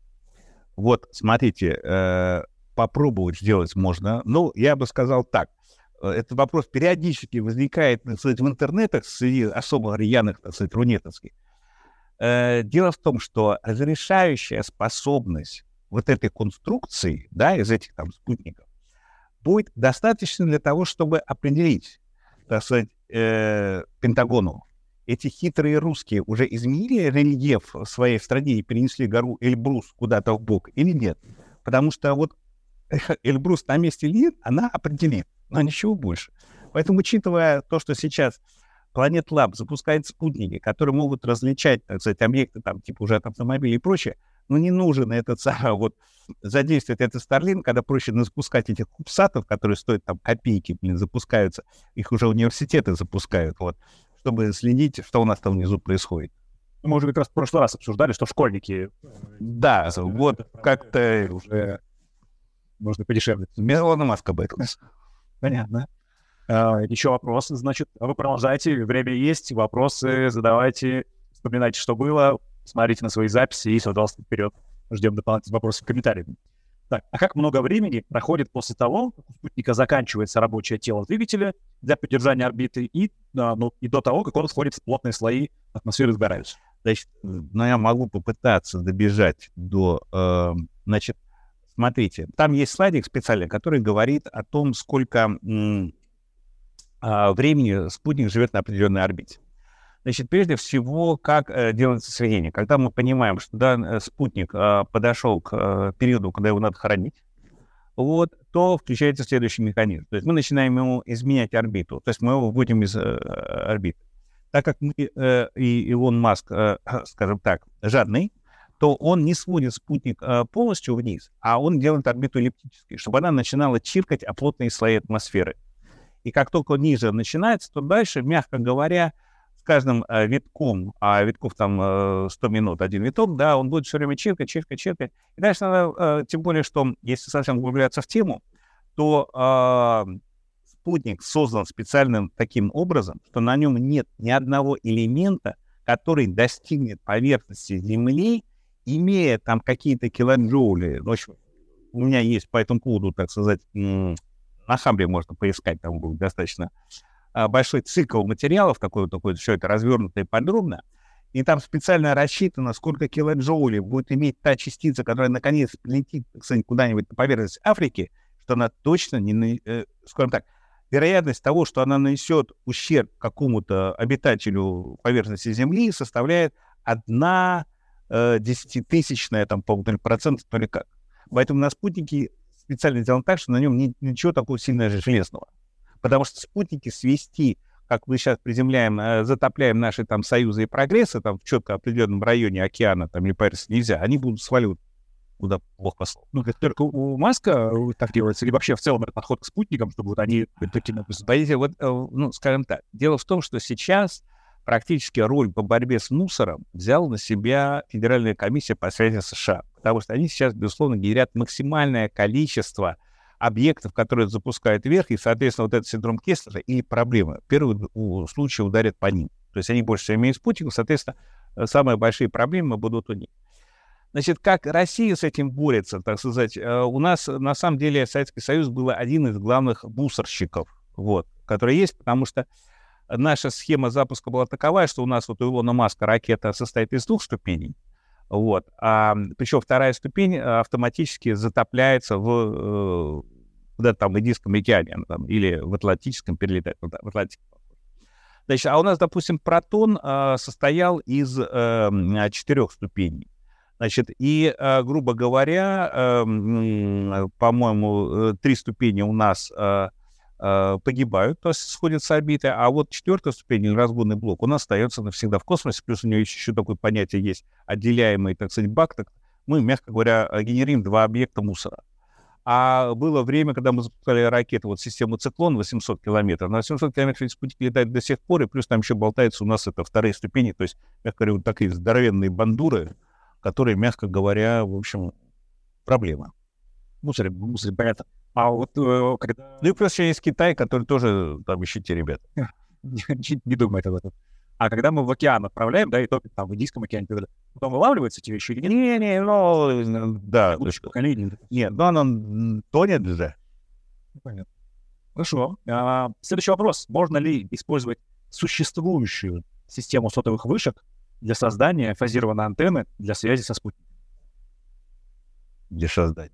Вот, смотрите, э, попробовать сделать можно. Ну, я бы сказал так. Э, этот вопрос периодически возникает, сказать, в интернетах среди особо рьяных, так сказать, рунетовских. Э, дело в том, что разрешающая способность вот этой конструкции, да, из этих там спутников, будет достаточно для того, чтобы определить, так сказать, э, Пентагону. Эти хитрые русские уже изменили рельеф в своей стране и перенесли гору Эльбрус куда-то в бок или нет? Потому что вот Эльбрус на месте лет, она определит, но ничего больше. Поэтому, учитывая то, что сейчас Planet Lab запускает спутники, которые могут различать, так сказать, объекты, там, типа уже от автомобилей и прочее, ну, не нужен этот самый, вот, задействовать этот Starlink, когда проще запускать этих кубсатов, которые стоят там копейки, блин, запускаются, их уже университеты запускают, вот, чтобы следить, что у нас там внизу происходит. Мы уже как раз в прошлый раз обсуждали, что школьники... Да, вот как-то уже можно подешевле. Мелона Маска Бэтлс. Понятно. Uh, еще вопрос, значит, вы продолжайте, время есть, вопросы задавайте, вспоминайте, что было, смотрите на свои записи и, пожалуйста, вперед. Ждем дополнительных вопросов в комментариях. Так, а как много времени проходит после того, как у спутника заканчивается рабочее тело двигателя для поддержания орбиты и, а, ну, и до того, как он входит в плотные слои атмосферы сгорающей? Значит, ну, я могу попытаться добежать до, э, значит, Смотрите, там есть слайдик специальный, который говорит о том, сколько а, времени спутник живет на определенной орбите. Значит, прежде всего, как э, делается сведение. Когда мы понимаем, что да, э, спутник э, подошел к э, периоду, когда его надо хоронить, вот, то включается следующий механизм. То есть мы начинаем ему изменять орбиту, то есть мы его вводим из э, орбиты. Так как мы э, и Илон Маск, э, скажем так, жадный, то он не сводит спутник э, полностью вниз, а он делает орбиту эллиптической, чтобы она начинала чиркать о плотные слои атмосферы. И как только ниже начинается, то дальше, мягко говоря, с каждым э, витком, а витков там э, 100 минут, один виток, да, он будет все время чиркать, чиркать, чиркать. И дальше надо, э, тем более, что если совсем углубляться в тему, то э, спутник создан специальным таким образом, что на нем нет ни одного элемента, который достигнет поверхности Земли имея там какие-то килоджоули, в общем, у меня есть по этому поводу, так сказать, на Хамбе можно поискать, там будет достаточно а, большой цикл материалов, такой вот такой, все это развернуто и подробно, и там специально рассчитано, сколько килоджоулей будет иметь та частица, которая наконец летит, кстати, куда-нибудь на поверхность Африки, что она точно не, э, скажем так, вероятность того, что она нанесет ущерб какому-то обитателю поверхности Земли, составляет одна э, десятитысячная, там, по процент, то ли как. Поэтому на спутнике специально сделано так, что на нем не, ничего такого сильно железного. Потому что спутники свести, как мы сейчас приземляем, э, затопляем наши там союзы и прогрессы там в четко определенном районе океана там или Парис нельзя, они будут сваливать куда Бог послал. Ну, это только у Маска так делается, или вообще в целом это подход к спутникам, чтобы вот они такие... Смотрите, вот, э, ну, скажем так, дело в том, что сейчас практически роль по борьбе с мусором взял на себя Федеральная комиссия по связи США, потому что они сейчас, безусловно, генерят максимальное количество объектов, которые запускают вверх, и, соответственно, вот этот синдром Кеслера или проблемы в первом случае ударят по ним. То есть они больше всего имеют спутников, соответственно, э, самые большие проблемы будут у них. Значит, как Россия с этим борется, так сказать, э, у нас, на самом деле, Советский Союз был один из главных мусорщиков, вот, который есть, потому что наша схема запуска была таковая, что у нас вот у Илона Маска ракета состоит из двух ступеней. Вот. А, причем вторая ступень э, автоматически затопляется в э, куда-то там в Индийском океане там, или в Атлантическом перелетает, в Атлантике. Значит, а у нас, допустим, протон э, состоял из э, четырех ступеней. Значит, и, э, грубо говоря, э, по-моему, э, три ступени у нас э, э, погибают, то есть сходят с орбиты, а вот четвертая ступень, разгонный блок, он остается навсегда в космосе, плюс у него еще такое понятие есть, отделяемый, так сказать, бак, так мы, мягко говоря, генерим два объекта мусора. А было время, когда мы запускали ракеты, вот систему «Циклон» 800 километров. На 800 километров эти спутники летают до сих пор, и плюс там еще болтается у нас это вторые ступени, то есть, мягко говоря, вот такие здоровенные бандуры, которые, мягко говоря, в общем, проблема. Мусор, мусор, понятно. А вот э, когда... Ну и плюс еще есть Китай, который тоже там ищите, ребят. Не думает об этом. А когда мы в океан отправляем, да, и топим там в Индийском океане, потом вылавливаются эти вещи или нет? Не, не, ну, да. поколение. Нет, но оно тонет же. Понятно. Хорошо. А, следующий вопрос. Можно ли использовать существующую систему сотовых вышек для создания фазированной антенны для связи со спутником? Для создания.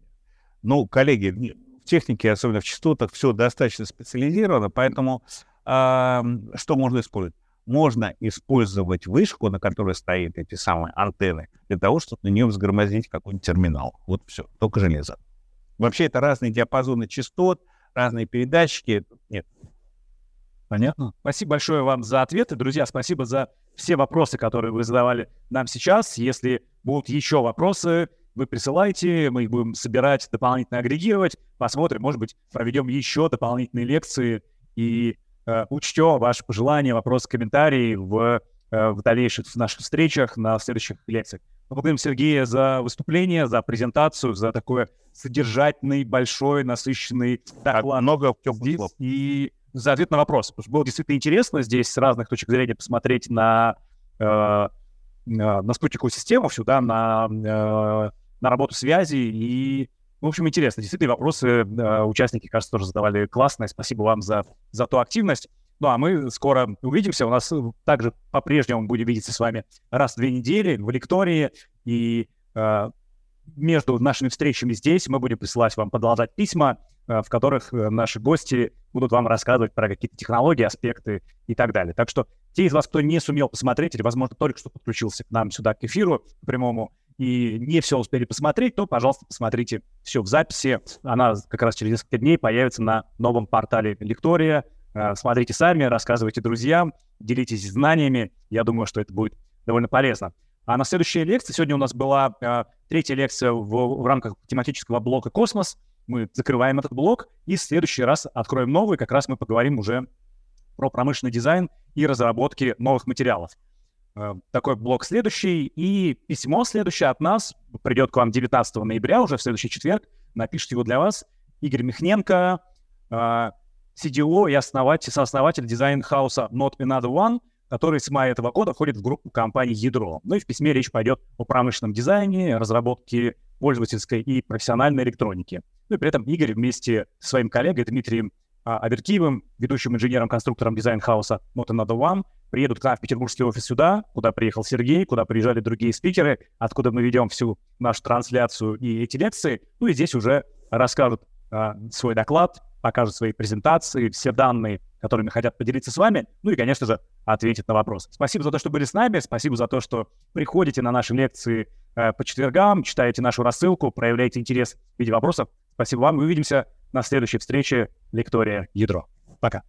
Ну, коллеги, в технике, особенно в частотах, все достаточно специализировано, поэтому э, что можно использовать? можно использовать вышку, на которой стоят эти самые антенны, для того, чтобы на нее взгромозить какой-нибудь терминал. Вот все, только железо. Вообще это разные диапазоны частот, разные передатчики. Нет. Понятно. Спасибо большое вам за ответы. Друзья, спасибо за все вопросы, которые вы задавали нам сейчас. Если будут еще вопросы, вы присылайте, мы их будем собирать, дополнительно агрегировать, посмотрим, может быть, проведем еще дополнительные лекции и Э, учтем ваши пожелания, вопросы, комментарии в, э, в дальнейших наших встречах, на следующих лекциях. Благодарим Сергея за выступление, за презентацию, за такой содержательный, большой, насыщенный доклад. Много здесь, и за ответ на вопрос. Потому что было действительно интересно здесь с разных точек зрения посмотреть на, э, на спутниковую систему, сюда на, э, на работу связи и в общем, интересно. Действительно, вопросы э, участники, кажется, тоже задавали классные. Спасибо вам за, за ту активность. Ну, а мы скоро увидимся. У нас также по-прежнему будем видеться с вами раз в две недели в лектории. И э, между нашими встречами здесь мы будем присылать вам, продолжать письма, э, в которых э, наши гости будут вам рассказывать про какие-то технологии, аспекты и так далее. Так что те из вас, кто не сумел посмотреть или, возможно, только что подключился к нам сюда, к эфиру прямому, и не все успели посмотреть, то, пожалуйста, посмотрите все в записи. Она как раз через несколько дней появится на новом портале Лектория. Э, смотрите сами, рассказывайте друзьям, делитесь знаниями. Я думаю, что это будет довольно полезно. А на следующей лекции, сегодня у нас была э, третья лекция в, в рамках тематического блока «Космос». Мы закрываем этот блок, и в следующий раз откроем новый. Как раз мы поговорим уже про промышленный дизайн и разработки новых материалов. Э, такой блок следующий. И письмо следующее от нас придет к вам 19 ноября, уже в следующий четверг. Напишите его для вас. Игорь Михненко, CDO э, и основатель, сооснователь дизайн-хауса Not Another One, который с мая этого года входит в группу компании Ядро. Ну и в письме речь пойдет о промышленном дизайне, разработке пользовательской и профессиональной электроники. Ну и при этом Игорь вместе со своим коллегой Дмитрием Аверкиевым, ведущим инженером-конструктором дизайн-хауса Not Another One, приедут к нам в петербургский офис сюда, куда приехал Сергей, куда приезжали другие спикеры, откуда мы ведем всю нашу трансляцию и эти лекции. Ну и здесь уже расскажут а, свой доклад, покажут свои презентации, все данные, которыми хотят поделиться с вами, ну и, конечно же, ответят на вопросы. Спасибо за то, что были с нами, спасибо за то, что приходите на наши лекции э, по четвергам, читаете нашу рассылку, проявляете интерес в виде вопросов. Спасибо вам, мы увидимся на следующей встрече Лектория Ядро. Пока.